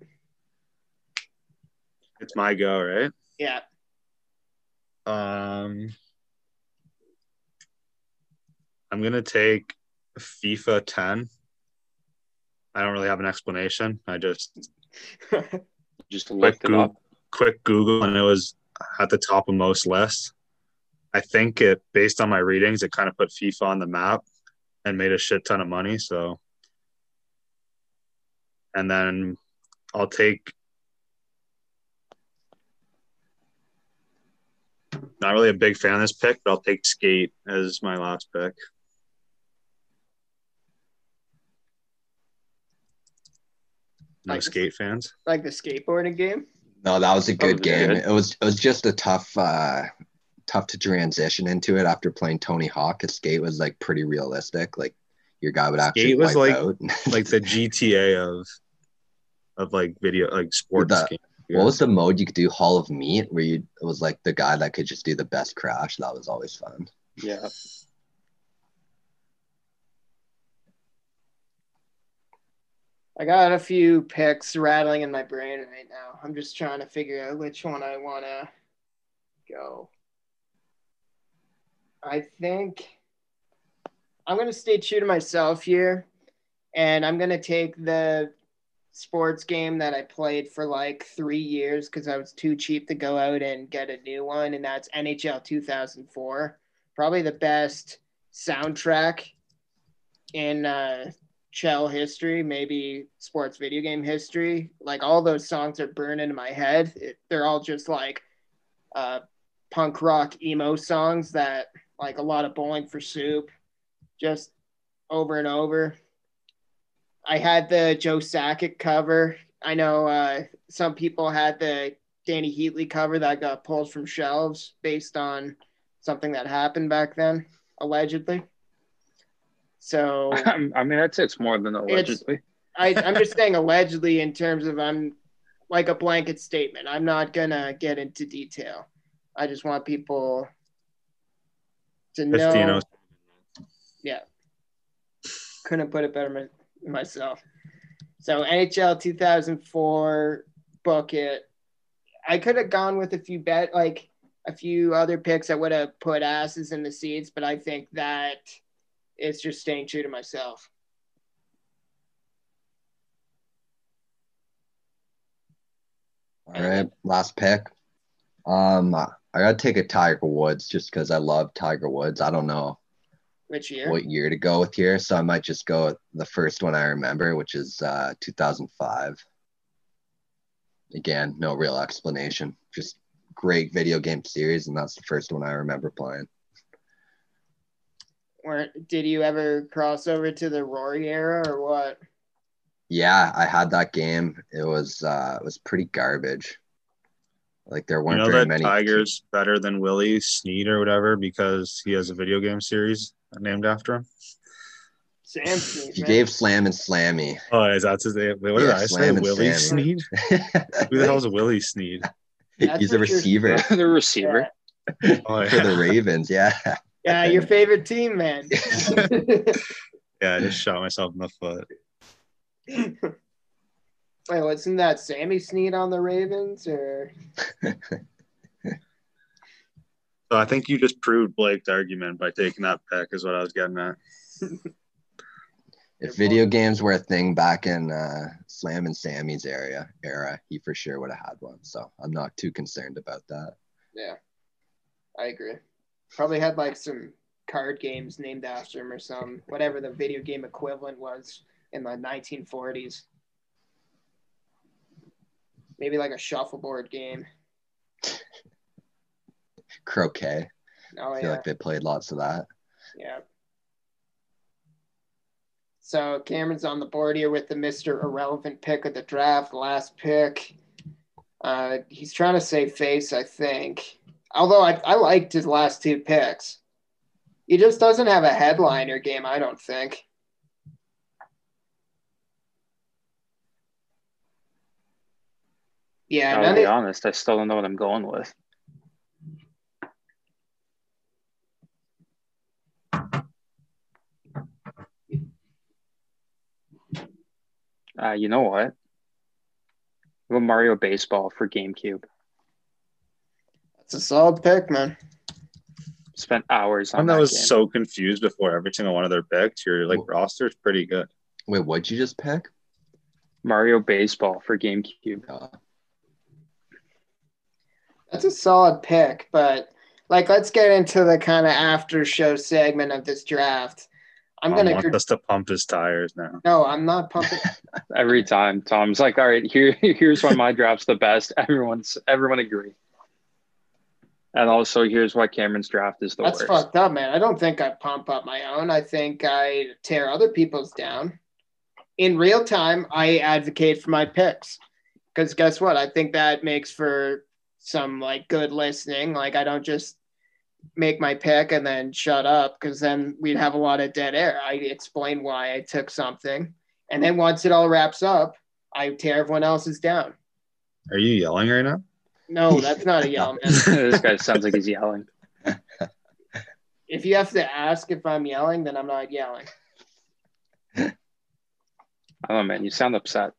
It's my go, right? Yeah. Um, I'm gonna take FIFA 10. I don't really have an explanation. I just Just quick lift it Google, up. quick Google, and it was at the top of most lists. I think it, based on my readings, it kind of put FIFA on the map and made a shit ton of money. So, and then I'll take. Not really a big fan of this pick, but I'll take Skate as my last pick. No Like- Skate fans. like the skateboarding game. No, that was a good was game. good. It was it was just a tough uh tough to transition into it after playing Tony Hawk. 'cause skate was like pretty realistic. Like your guy would actually Skate was like- out. like the GTA of of like video like sports The- games. what was the mode you could do? Hall of Meat, where you it was like the guy that could just do the best crash. That was always fun. Yeah. I got a few picks rattling in my brain right now. I'm just trying to figure out which one I want to go. I think I'm going to stay true to myself here, and I'm going to take the sports game that I played for like three years because I was too cheap to go out and get a new one, and that's NHL 2004. Probably the best soundtrack in uh, shell history, maybe sports video game history. Like all those songs are burned into my head. It, they're all just like uh, punk rock emo songs that like a lot of bowling for soup, just over and over. I had the Joe Sakic cover. I know uh, some people had the Dany Heatley cover that got pulled from shelves based on something that happened back then, allegedly. So I mean, say it's more than allegedly. I, I'm just saying allegedly in terms of I'm like a blanket statement. I'm not gonna get into detail. I just want people to know. 15 Yeah, couldn't put it better my, myself. So NHL 2004 book it. I could have gone with a few bet like a few other picks that would have put asses in the seats, but I think that it's just staying true to myself. All right, last pick. Um, I gotta take a Tiger Woods just because I love Tiger Woods. I don't know. Which year? what year to go with here. So I might just go with the first one I remember, which is uh, 2005. Again, no real explanation. Just great video game series, and that's the first one I remember playing. Or did you ever cross over to the Rory era or what? Yeah, I had that game. It was uh, it was pretty garbage. Like there weren't you know very that many. Tiger's better than Willie Snead or whatever because he has a video game series named after him. Sam Snead, You gave Slam and Slammy. Oh, is that his name? Wait, what did I say? Slam and Willie Sammy. Sneed? Who the hell is Willie Snead? That's He's a receiver the receiver. Oh, for the. Ravens. Yeah. Yeah, your favorite team, man. yeah, I just shot myself in the foot. Wait, wasn't that Sammy Snead on the Ravens or So I think you just proved Blake's argument by taking that pick, is what I was getting at. If video games were a thing back in uh, Slam and Sammy's area era, he for sure would have had one. So I'm not too concerned about that. Yeah, I agree. Probably had like some card games named after him or some whatever the video game equivalent was in the 1940s. Maybe like a shuffleboard game. Croquet. Oh I feel yeah, like they played lots of that. yeah. So Cameron's on the board here with the Mr. Irrelevant pick of the draft, last pick. Uh, he's trying to save face, I think. Although I, I liked his last two picks. He just doesn't have a headliner game, I don't think. Yeah, I'll be of, honest, I still don't know what I'm going with. Uh, you know what? Go Mario Baseball for GameCube. that's a solid pick, man. Spent hours on One that that was game. so confused before every single one of their picks. Your like Cool. roster is pretty good. Wait, what'd you just pick? Mario Baseball for GameCube. Uh, That's a solid pick, but like let's get into the kind of after show segment of this draft. I'm Tom gonna wants crit- us to pump his tires now. no, I'm not pumping. Every time Tom's like, "All right, here, here's why my draft's the best." Everyone's everyone agree. And also, here's why Cameron's draft is the That's worst. That's fucked up, man. I don't think I pump up my own. I think I tear other people's down. In real time, I advocate for my picks because guess what? I think that makes for some like good listening. Like I don't just make my pick and then shut up because then we'd have a lot of dead air. I explain why I took something, and then once it all wraps up, I tear everyone else's down. Are you yelling right now? No, that's not a yell, man. this guy sounds like he's yelling. If you have to ask if I'm yelling, then I'm not yelling. I don't know, man. You sound upset.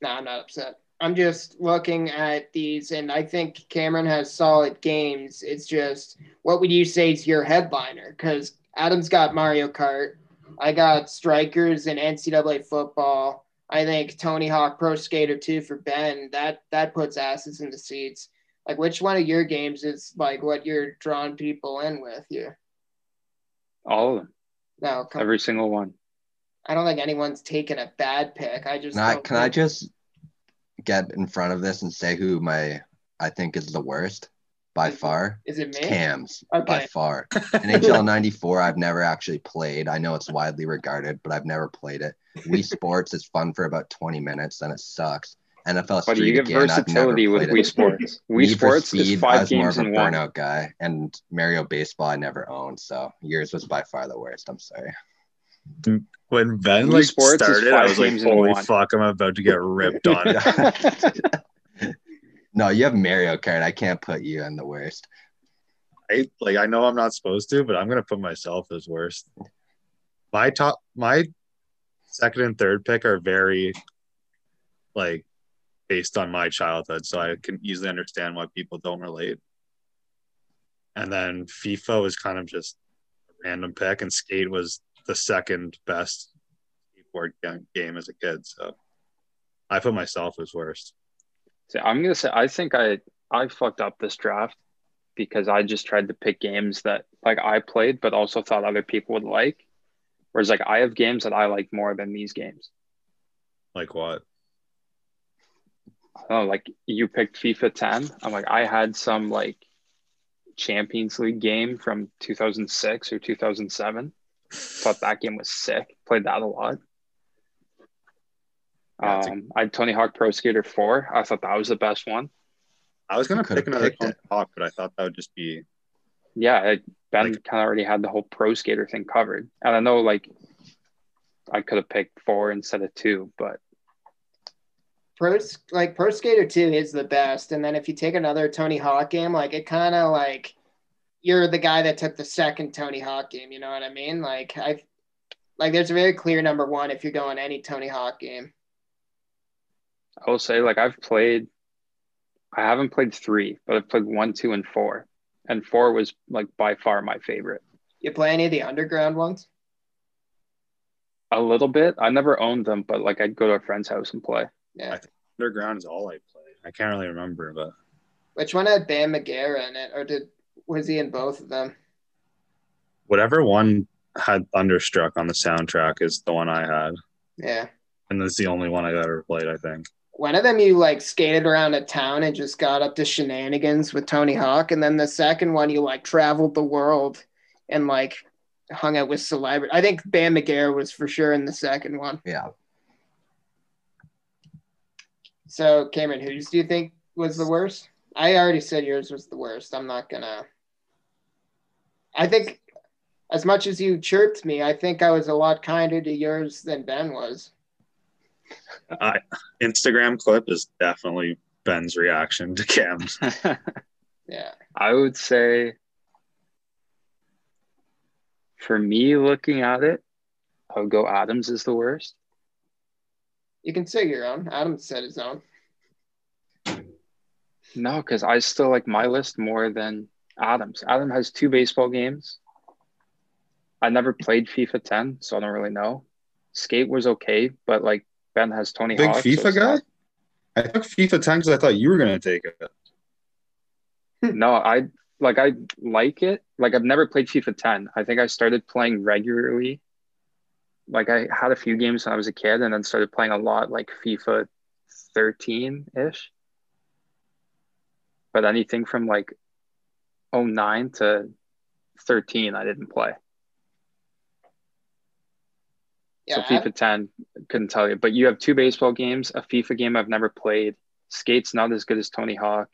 No, I'm not upset. I'm just looking at these, and I think Cameron has solid games. It's just, what would you say is your headliner? Because Adam's got Mario Kart. I got Strikers and NCAA football. I think Tony Hawk Pro Skater 2 for Ben. That that puts asses in the seats. Like, which one of your games is like what you're drawing people in with here? All of them. No, come, Every single one. I don't think anyone's taken a bad pick. I just Can I, don't can I just get in front of this and say who my I think is the worst by far? is it me? Cams by Okay. far. NHL 94, I've never actually played. I know it's widely regarded, but I've never played it. Wii Sports is fun for about 20 minutes, then it sucks. NFL But Street you get again, I've versatility with played Wii it. Sports. Wii Need for Sports is Speed, I five was more games of a in one. burnout guy, and Mario Baseball I never owned, so yours was by far the worst. I'm sorry. When Ben Wii like Sports started, I was like, "Holy fuck, I'm about to get ripped on." no, you have Mario Kart. I can't put you in the worst. I like I know I'm not supposed to, but I'm gonna put myself as worst. My top my second and third pick are very like based on my childhood, so I can easily understand why people don't relate. And then FIFA was kind of just a random pick, and skate was the second best skateboard game as a kid. So I put myself as worst. See, I'm gonna say I think I I fucked up this draft because I just tried to pick games that like I played, but also thought other people would like. Whereas like I have games that I like more than these games. Like what? Know, like you picked FIFA 10. I'm like, I had some like Champions League game from 2006 or 2007. Thought that game was sick. Played that a lot. Yeah, it's a- Um, I had Tony Hawk Pro Skater 4. I thought that was the best one. I was gonna pick another Tony. Hawk, but I thought that would just be Yeah, it, Ben Like- kind of already had the whole Pro Skater thing covered. And I know like I could have picked four instead of two, but Pro like Pro Skater 2 is the best. And then if you take another Tony Hawk game, like it kind of like you're the guy that took the second Tony Hawk game, you know what I mean? Like I like there's a very clear number one if you're going any Tony Hawk game. I will say like I've played I haven't played three, but I've played one, two, and four. And four was like by far my favorite. You play any of the underground ones? A little bit. I never owned them, but like I'd go to a friend's house and play. Yeah. Underground is all I played. I can't really remember, but Which one had Bam Margera in it? Or did was he in both of them? whatever one had Thunderstruck on the soundtrack is the one I had, Yeah. and that's the only one I ever played. I think. One of them you like skated around a town and just got up to shenanigans with Tony Hawk, and then the second one you like traveled the world and like hung out with celebrities. I think Bam Margera was for sure in the second one. Yeah. So Cameron, whose do you think was the worst? I already said yours was the worst. I'm not gonna. I think, as much as you chirped me, I think I was a lot kinder to yours than Ben was. I, Instagram clip is definitely Ben's reaction to Cam's. Yeah. I would say for me looking at it, I would go Adams is the worst. You can say your own. Adam said his own. No, because I still like my list more than Adams. Adam has two baseball games. I never played FIFA 10, so I don't really know. Skate was okay, but like Ben has Tony Big Hawk. so FIFA it's guy. not- I took FIFA 10 because I thought you were gonna take it. No, I like I like it. Like I've never played FIFA 10. I think I started playing regularly. Like I had a few games when I was a kid and then started playing a lot like FIFA 13 ish. But anything from like 09 to 13, I didn't play. Yeah. so FIFA 10 couldn't tell you. But you have two baseball games, a FIFA game I've never played. Skate's not as good as Tony Hawk.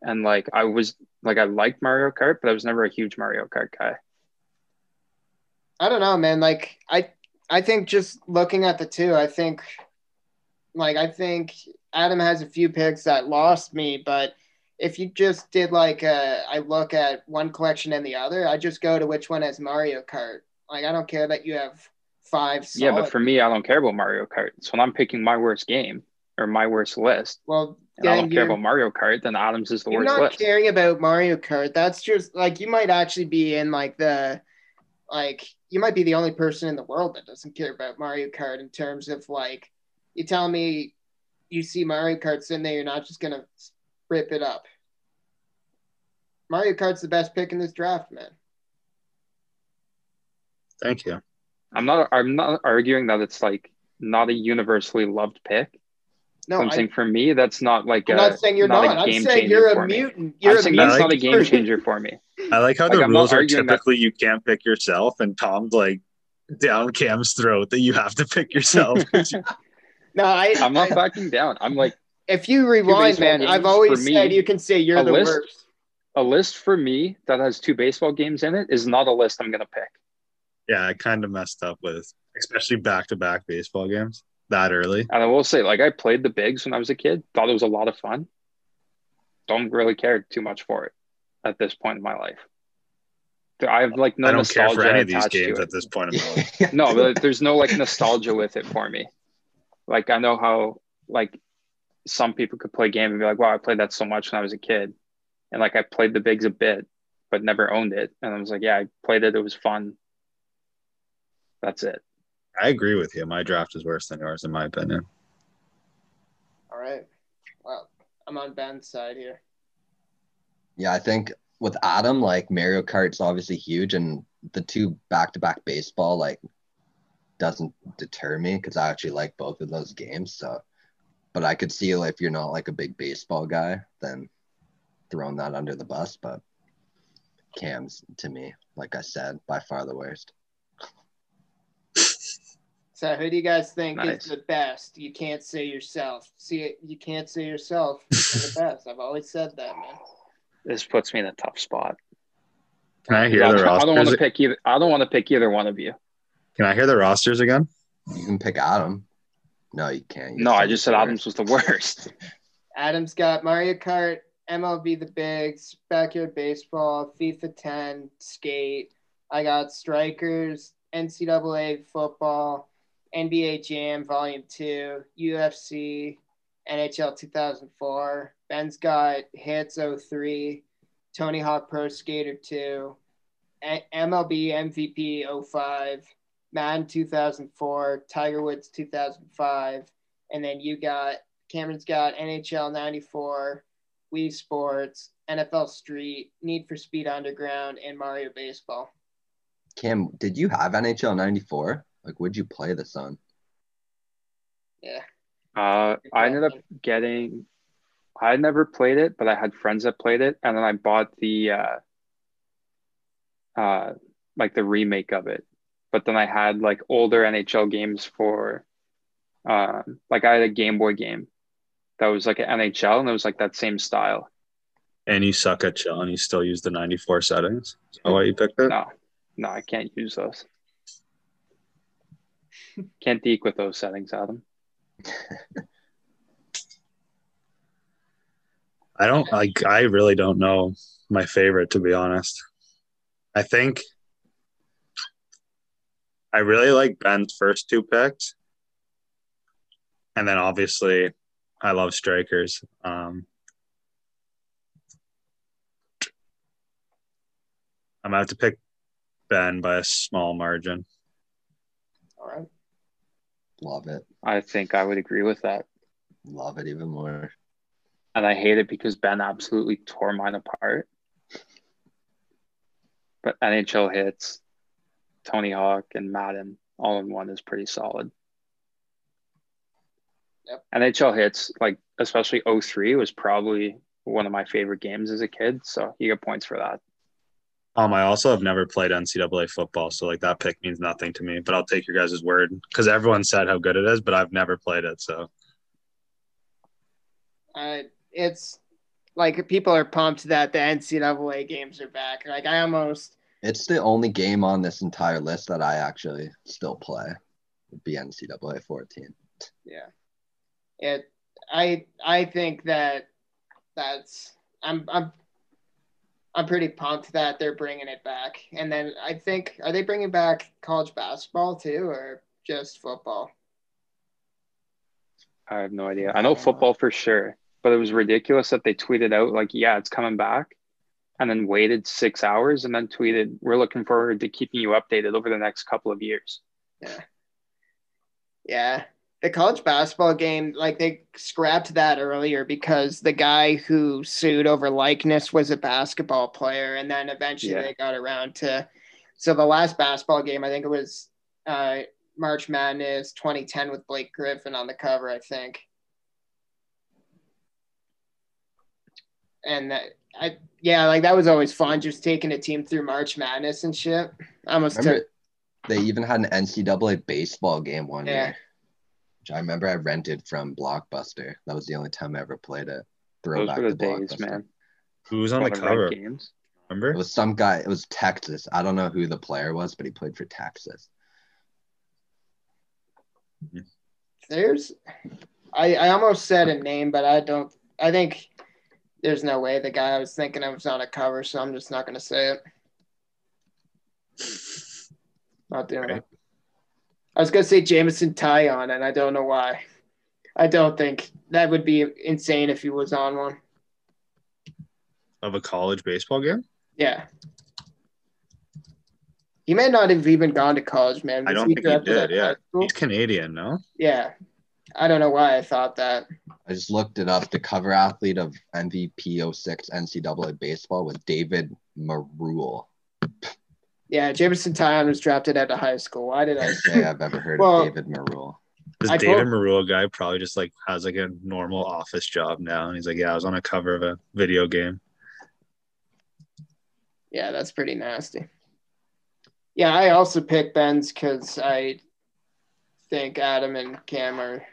And like I was like I liked Mario Kart, but I was never a huge Mario Kart guy. I don't know, man. Like I I think just looking at the two, I think like I think Adam has a few picks that lost me, but if you just did like uh I look at one collection and the other, I just go to which one has Mario Kart. Like I don't care that you have five Yeah, but for me, I don't care about Mario Kart. So when I'm picking my worst game or my worst list, well I don't care about Mario Kart, then Adams is the worst. you're worst not list. caring about Mario Kart. That's just like you might actually be in like the like you might be the only person in the world that doesn't care about Mario Kart in terms of like you tell me you see Mario Kart sitting there, you're not just gonna rip it up. Mario Kart's the best pick in this draft, man. Thank you. I'm not I'm not arguing that it's like not a universally loved pick. No, I'm I, saying for me, that's not like I'm a, not saying you're not not. a I'm saying you're for a me. mutant. You're I'm a saying mutant. that's not a game changer for me. I like how Like, the I'm rules are arguing that- typically you can't pick yourself, and Tom's like down Cam's throat that you have to pick yourself. No, I, I'm not I- backing down. I'm like if you rewind, baseball man, games I've always me, said you can say you're the list- worst. a list for me that has two baseball games in it is not a list I'm gonna pick. yeah, I kind of messed up with, especially back-to-back baseball games that early. And I will say, like I played the bigs when I was a kid, thought it was a lot of fun. Don't really care too much for it at this point in my life. I have like no I don't care nostalgia for any of these attached to games it. at this point in my life. no, but there's no like nostalgia with it for me. Like I know how like some people could play a game and be like, "Wow, I played that so much when I was a kid," and like I played the bigs a bit, but never owned it. And I was like, "Yeah, I played it. It was fun." That's it. I agree with you. My draft is worse than yours, in my opinion. All right. Well, I'm on Ben's side here. Yeah, I think with Adam, like Mario Kart's obviously huge, and the two back to back baseball like doesn't deter me because I actually like both of those games. So, but I could see if you're not like a big baseball guy, then throwing that under the bus. But Cam's to me, like I said, by far the worst. So who do you guys think Nice. is the best? You can't say yourself. See, you can't say yourself the best. I've always said that, man. This puts me in a tough spot. Can I hear I the don't, I don't want to pick either. I don't want to pick either one of you. Can I hear the rosters again? You can pick Adam. No, you can't. You No, I just said worst. Adams was the worst. Adam's got Mario Kart, MLB The Bigs, Backyard Baseball, FIFA 10, Skate. I got Strikers, NCAA Football, NBA Jam Volume 2, UFC, NHL 2004. Ben's got Hitz 03, Tony Hawk Pro Skater 2, MLB MVP 05, Madden 2004, Tiger Woods 2005, and then you got Cameron's got NHL 94, Wii Sports, NFL Street, Need for Speed Underground, and Mario Baseball. Cam, did you have NHL '94? Like, would you play this on? Yeah. Uh, I ended up getting. I had never played it, but I had friends that played it, and then I bought the, uh, uh, like the remake of it. But then I had like older NHL games for, um, like I had a Game Boy game that was like an NHL, and it was like that same style. And you suck at chill and You still use the 94 settings. Is that why you picked it? No, no, I can't use those. Can't deke with those settings, Adam. I don't like. I really don't know my favorite to be honest. I think I really like Ben's first two picks, and then obviously I love strikers. Um, I'm gonna have to pick Ben by a small margin. All right. Love it. I think I would agree with that. Love it even more. and I hate it because Ben absolutely tore mine apart. But NHL Hitz, Tony Hawk, and Madden all in one is pretty solid. Yep. NHL Hitz, like especially 03, was probably one of my favorite games as a kid. So you get points for that. Um, I also have never played NCAA football, so like that pick means nothing to me. But I'll take your guys' word because everyone said how good it is, but I've never played it. So Uh, it's like people are pumped that the NCAA games are back. Like I almost It's the only game on this entire list that I actually still play. Would be NCAA 14. yeah. It I I think that that's I'm I'm I'm pretty pumped that they're bringing it back. And then I think are they bringing back college basketball too or just football? I have no idea. I know football for sure, but it was ridiculous that they tweeted out, like, yeah, it's coming back, and then waited six hours and then tweeted, we're looking forward to keeping you updated over the next couple of years. Yeah. Yeah. The college basketball game, like they scrapped that earlier because the guy who sued over likeness was a basketball player. And then eventually Yeah. they got around to. So the last basketball game, I think it was uh, March Madness 2010 with Blake Griffin on the cover, I think. And that, I, yeah, like that was always fun just taking a team through March Madness and shit. I almost Remember, took, they even had an NCAA baseball game one Yeah. year, which I remember I rented from Blockbuster. That was the only time I ever played it. Those Throwback were the to days, Blockbuster. man. who was on the Wanna rent cover? Games. Remember? It was some guy. It was Texas. I don't know who the player was, but he played for Texas. there's I, I almost said a name, but I don't I think there's no way the guy I was thinking of was on a cover, so I'm just not gonna say it. Not doing Okay. it. I was gonna say Jameson Taillon, and I don't know why. I don't think that would be insane if he was on one. Of a college baseball game? Yeah. He may not have even gone to college, man. I don't think he did. Yeah, he's Canadian, no? Yeah. I don't know why I thought that. I just looked it up. The cover athlete of MVP 06 NCAA baseball was David Marule. Yeah, Jameson Taillon was drafted out of high school. Why did I say I've ever heard Well- of David Marule. This I David told- Marula guy probably just like has like a normal office job now, and he's like, "Yeah, I was on a cover of a video game." Yeah, that's pretty nasty. Yeah, I also picked Ben's because I think Adam and Cam are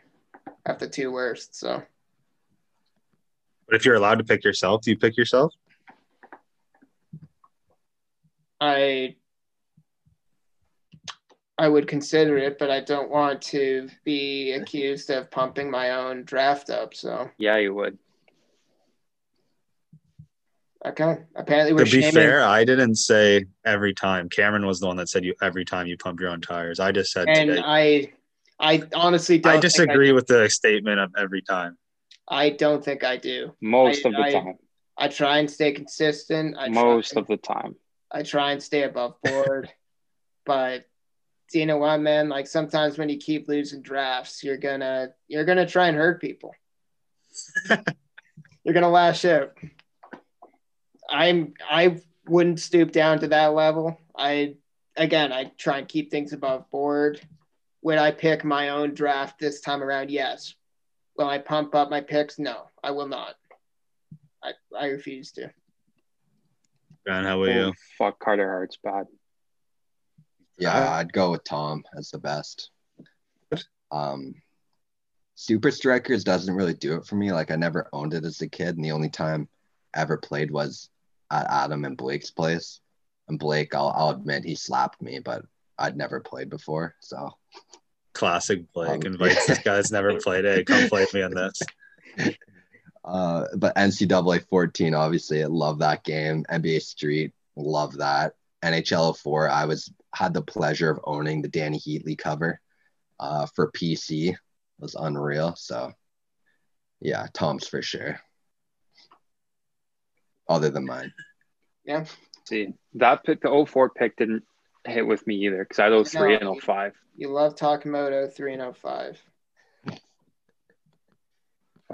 have the two worst. So But if you're allowed to pick yourself, do you pick yourself? I I would consider it, but I don't want to be accused of pumping my own draft up. So Yeah, you would. okay, apparently we're to be shaming. fair, I didn't say every time. Cameron was the one that said you every time you pump your own tires. I just said and today. I I honestly don't. I think disagree with the statement of every time. I, don't think I do. Most I- of the I- time. I try and stay consistent. I Most try, of the time. I try and stay above board, but you know what, man? Like sometimes when you keep losing drafts, you're gonna you're gonna try and hurt people. you're gonna lash out. I'm I wouldn't stoop down to that level. I again I try and keep things above board. Would I pick my own draft this time around? Yes. Will I pump up my picks? No, I will not. I, I refuse to. And how about Oh, you? fuck Carter Hart's bad. Yeah, I'd go with Tom as the best. Um, Super Strikers doesn't really do it for me. Like I never owned it as a kid, and the only time I ever played was at Adam and Blake's place. And Blake, I'll, I'll admit, he slapped me, but I'd never played before. So Classic Blake Um, invites this guy that's never played. it. come play me on this. Uh, but NCAA 14, obviously, I love that game. NBA Street, love that. NHL 04, I was had the pleasure of owning the Dany Heatley cover uh, for PC. It was unreal. So, yeah, Tom's for sure. Other than mine. Yeah. See, that pick, the 04 pick didn't hit with me either because I had 03 No. and 05. You love talking about 03 and 05.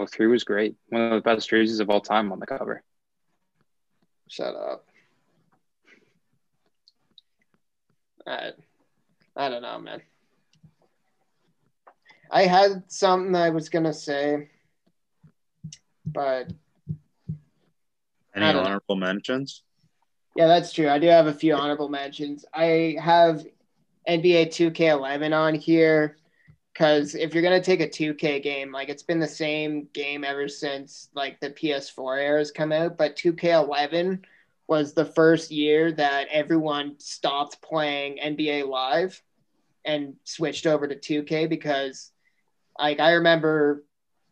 03 was great. One of the best jerseys of all time on the cover. Shut up. I, I don't know, man. I had something I was gonna say, but Any I don't know. honorable mentions? Yeah, that's true. I do have a few honorable mentions. I have NBA 2K11 on here because if you're gonna take a 2K game, like it's been the same game ever since like the PS4 eras come out, but 2K11 was the first year that everyone stopped playing NBA Live and switched over to 2K because like I remember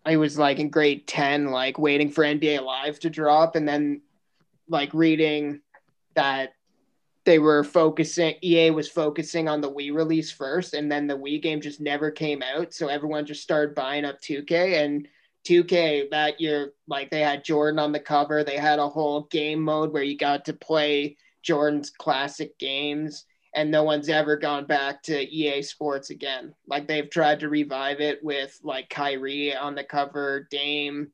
I was like in grade 10 like waiting for NBA Live to drop and then like reading that they were focusing EA was focusing on the Wii release first and then the Wii game just never came out. So everyone just started buying up 2K and 2K that year like they had Jordan on the cover. They had a whole game mode where you got to play Jordan's classic games and no one's ever gone back to EA Sports again. Like they've tried to revive it with like Kyrie on the cover Dame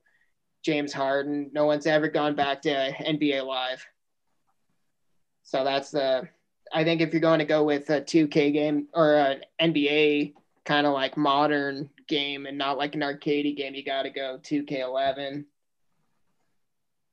James Harden. No one's ever gone back to NBA Live so that's the I think if you're going to go with a 2K game or an NBA kind of like modern game and not like an arcade game, you got to go 2K11.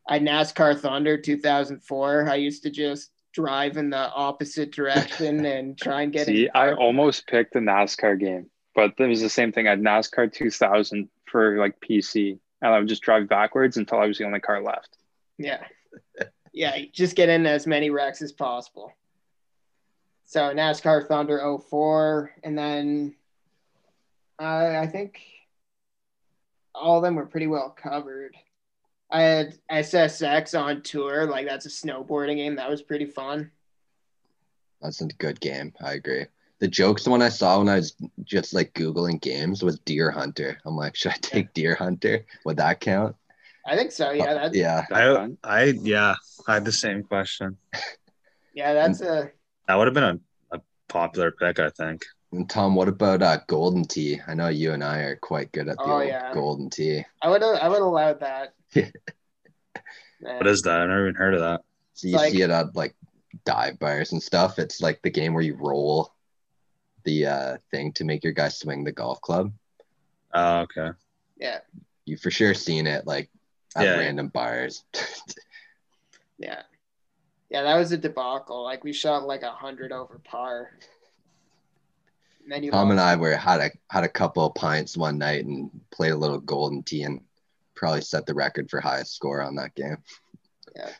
I NASCAR Thunder 2004. I used to just drive in the opposite direction and try and get See, in. I almost picked the NASCAR game, but it was the same thing. I had NASCAR 2000 for like PC, and I would just drive backwards until I was the only car left. Yeah. Yeah, just get in as many wrecks as possible. So NASCAR Thunder 04, and then uh, I think all of them were pretty well covered. I had SSX on tour, like that's a snowboarding game. That was pretty fun. That's a good game. I agree. The jokes the one I saw when I was just like Googling games was Deer Hunter. I'm like, should I take Deer Hunter? Would that count? I think so. Yeah, that's yeah, yeah. I. I, yeah, I had the same question. Yeah, that's a That would have been a, a popular pick, I think. And Tom, what about uh, Golden Tee? I know you and I are quite good at the Oh, old yeah. Golden Tee. I would I would allow that. What is that? I've never even heard of that. So you Like- see it at like dive bars and stuff. It's like the game where you roll the uh, thing to make your guy swing the golf club. Oh, okay. Yeah, You for sure seen it like at Yeah. random bars. yeah, yeah. That was a debacle. Like we shot like a hundred over par. And then you Tom and. I were had a had a couple of pints one night and played a little Golden Tee and probably set the record for highest score on that game. Yeah.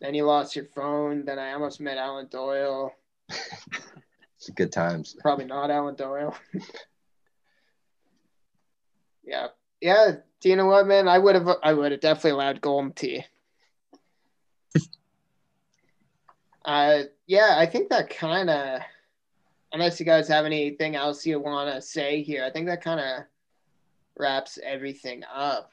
Then you lost your phone. Then I almost met Alan Doyle. It's good times. Probably not Alan Doyle. yeah, yeah. Do you know what, man? I would have. I would have definitely allowed Golden Tee. Uh, yeah. I think that kind of. Unless you guys have anything else you want to say here, I think that kind of wraps everything up.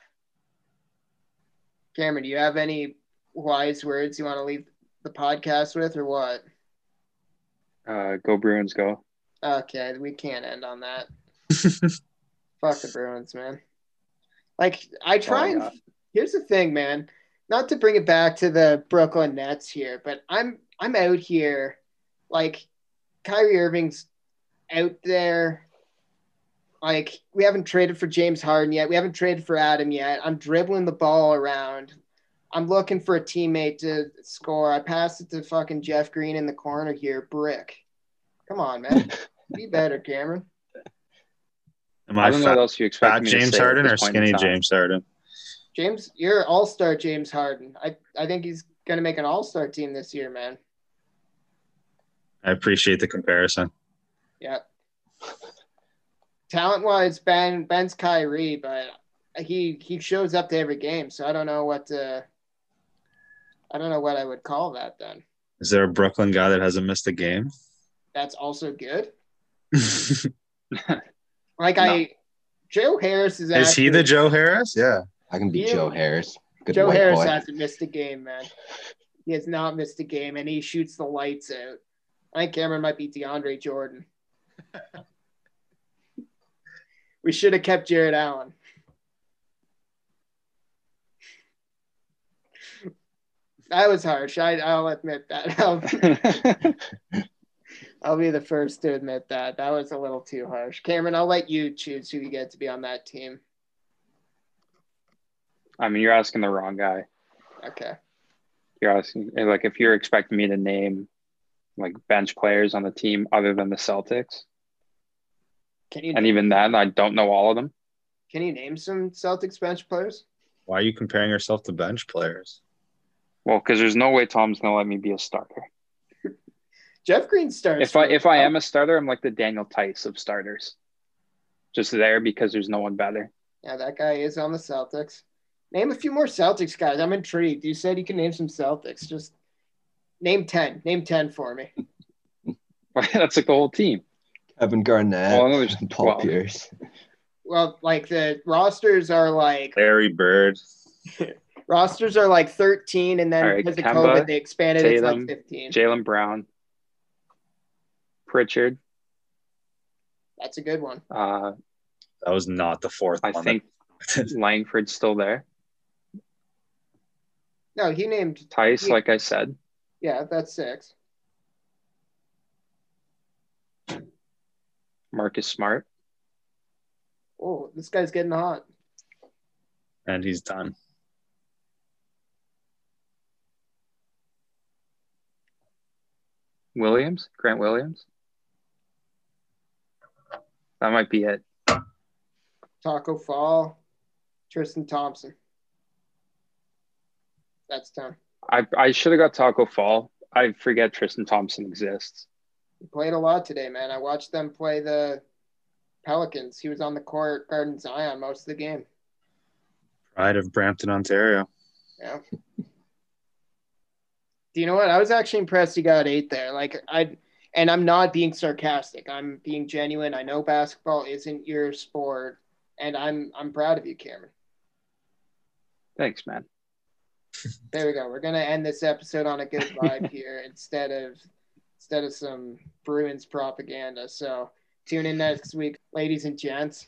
Cameron, do you have any wise words you want to leave the podcast with, or what? Uh, go Bruins, go. Okay, we can't end on that. Fuck the Bruins, man. Like I try Oh, and yeah. here's the thing, man. Not to bring it back to the Brooklyn Nets here, but I'm I'm out here like Kyrie Irving's out there. Like we haven't traded for James Harden yet. We haven't traded for Adam yet. I'm dribbling the ball around. I'm looking for a teammate to score. I pass it to fucking Jeff Green in the corner here. Brick. Come on, man. Be better, Cameron. Am I I don't know what fat, else you expect fat me to James say Harden or skinny. James Harden? James, you're all star James Harden. I, I think he's gonna make an all star team this year, man. I appreciate the comparison. Yeah. Talent wise, Ben Ben's Kyrie, but he he shows up to every game, so I don't know what to I don't know what I would call that then. Is there a Brooklyn guy that hasn't missed a game? That's also good. Like No. I Joe Harris is Is he the Joe Harris? Yeah. I can be You- Joe Harris. Good Joe Harris boy. hasn't missed a game, man. He has not missed a game, and he shoots the lights out. I think Cameron might be DeAndre Jordan. we should have kept Jarrett Allen. That was harsh. I, I'll admit that. I'll, I'll be the first to admit that. That was a little too harsh. Cameron, I'll let you choose who you get to be on that team. I mean, you're asking the wrong guy. Okay. You're asking like if you're expecting me to name like bench players on the team other than the Celtics, Can you and even then, I don't know all of them. can you name some Celtics bench players? Why are you comparing yourself to bench players? Well, because there's no way Tom's gonna let me be a starter. Jeff Green starts. If I if I am a starter, I'm like the Daniel Theis of starters, just there because there's no one better. yeah, that guy is on the Celtics. Name a few more Celtics guys. I'm intrigued. You said you can name some Celtics. Just name ten. Name ten for me. That's like the whole team. Kevin Garnett Well, I know there's and Paul 12. Pierce. Well, like the rosters are like Larry Bird. rosters are like 13, and then All right, because of Kemba, COVID, they expanded it to like 15. Jaylen Brown, Pritchard. That's a good one. Uh, That was not the fourth I one. think Langford's still there. No, he named. Theis, Yeah. like I said. Yeah, that's six. Marcus Smart. Oh, this guy's getting hot. and he's done. Williams, Grant Williams. That might be it. Tacko Fall, Tristan Thompson. That's ten. I I should have got Tacko Fall. I forget Tristan Thompson exists. He played a lot today, man. I watched them play the Pelicans. He was on the court guarding Zion most of the game. Pride of Brampton, Ontario. Yeah. Do you know what? I was actually impressed he got eight there. Like I and I'm not being sarcastic. I'm being genuine. I know basketball isn't your sport, and I'm I'm proud of you, Cameron. Thanks, man. There we go. We're gonna end this episode on a good vibe here instead of instead of some Bruins propaganda. So Tune in next week, ladies and gents.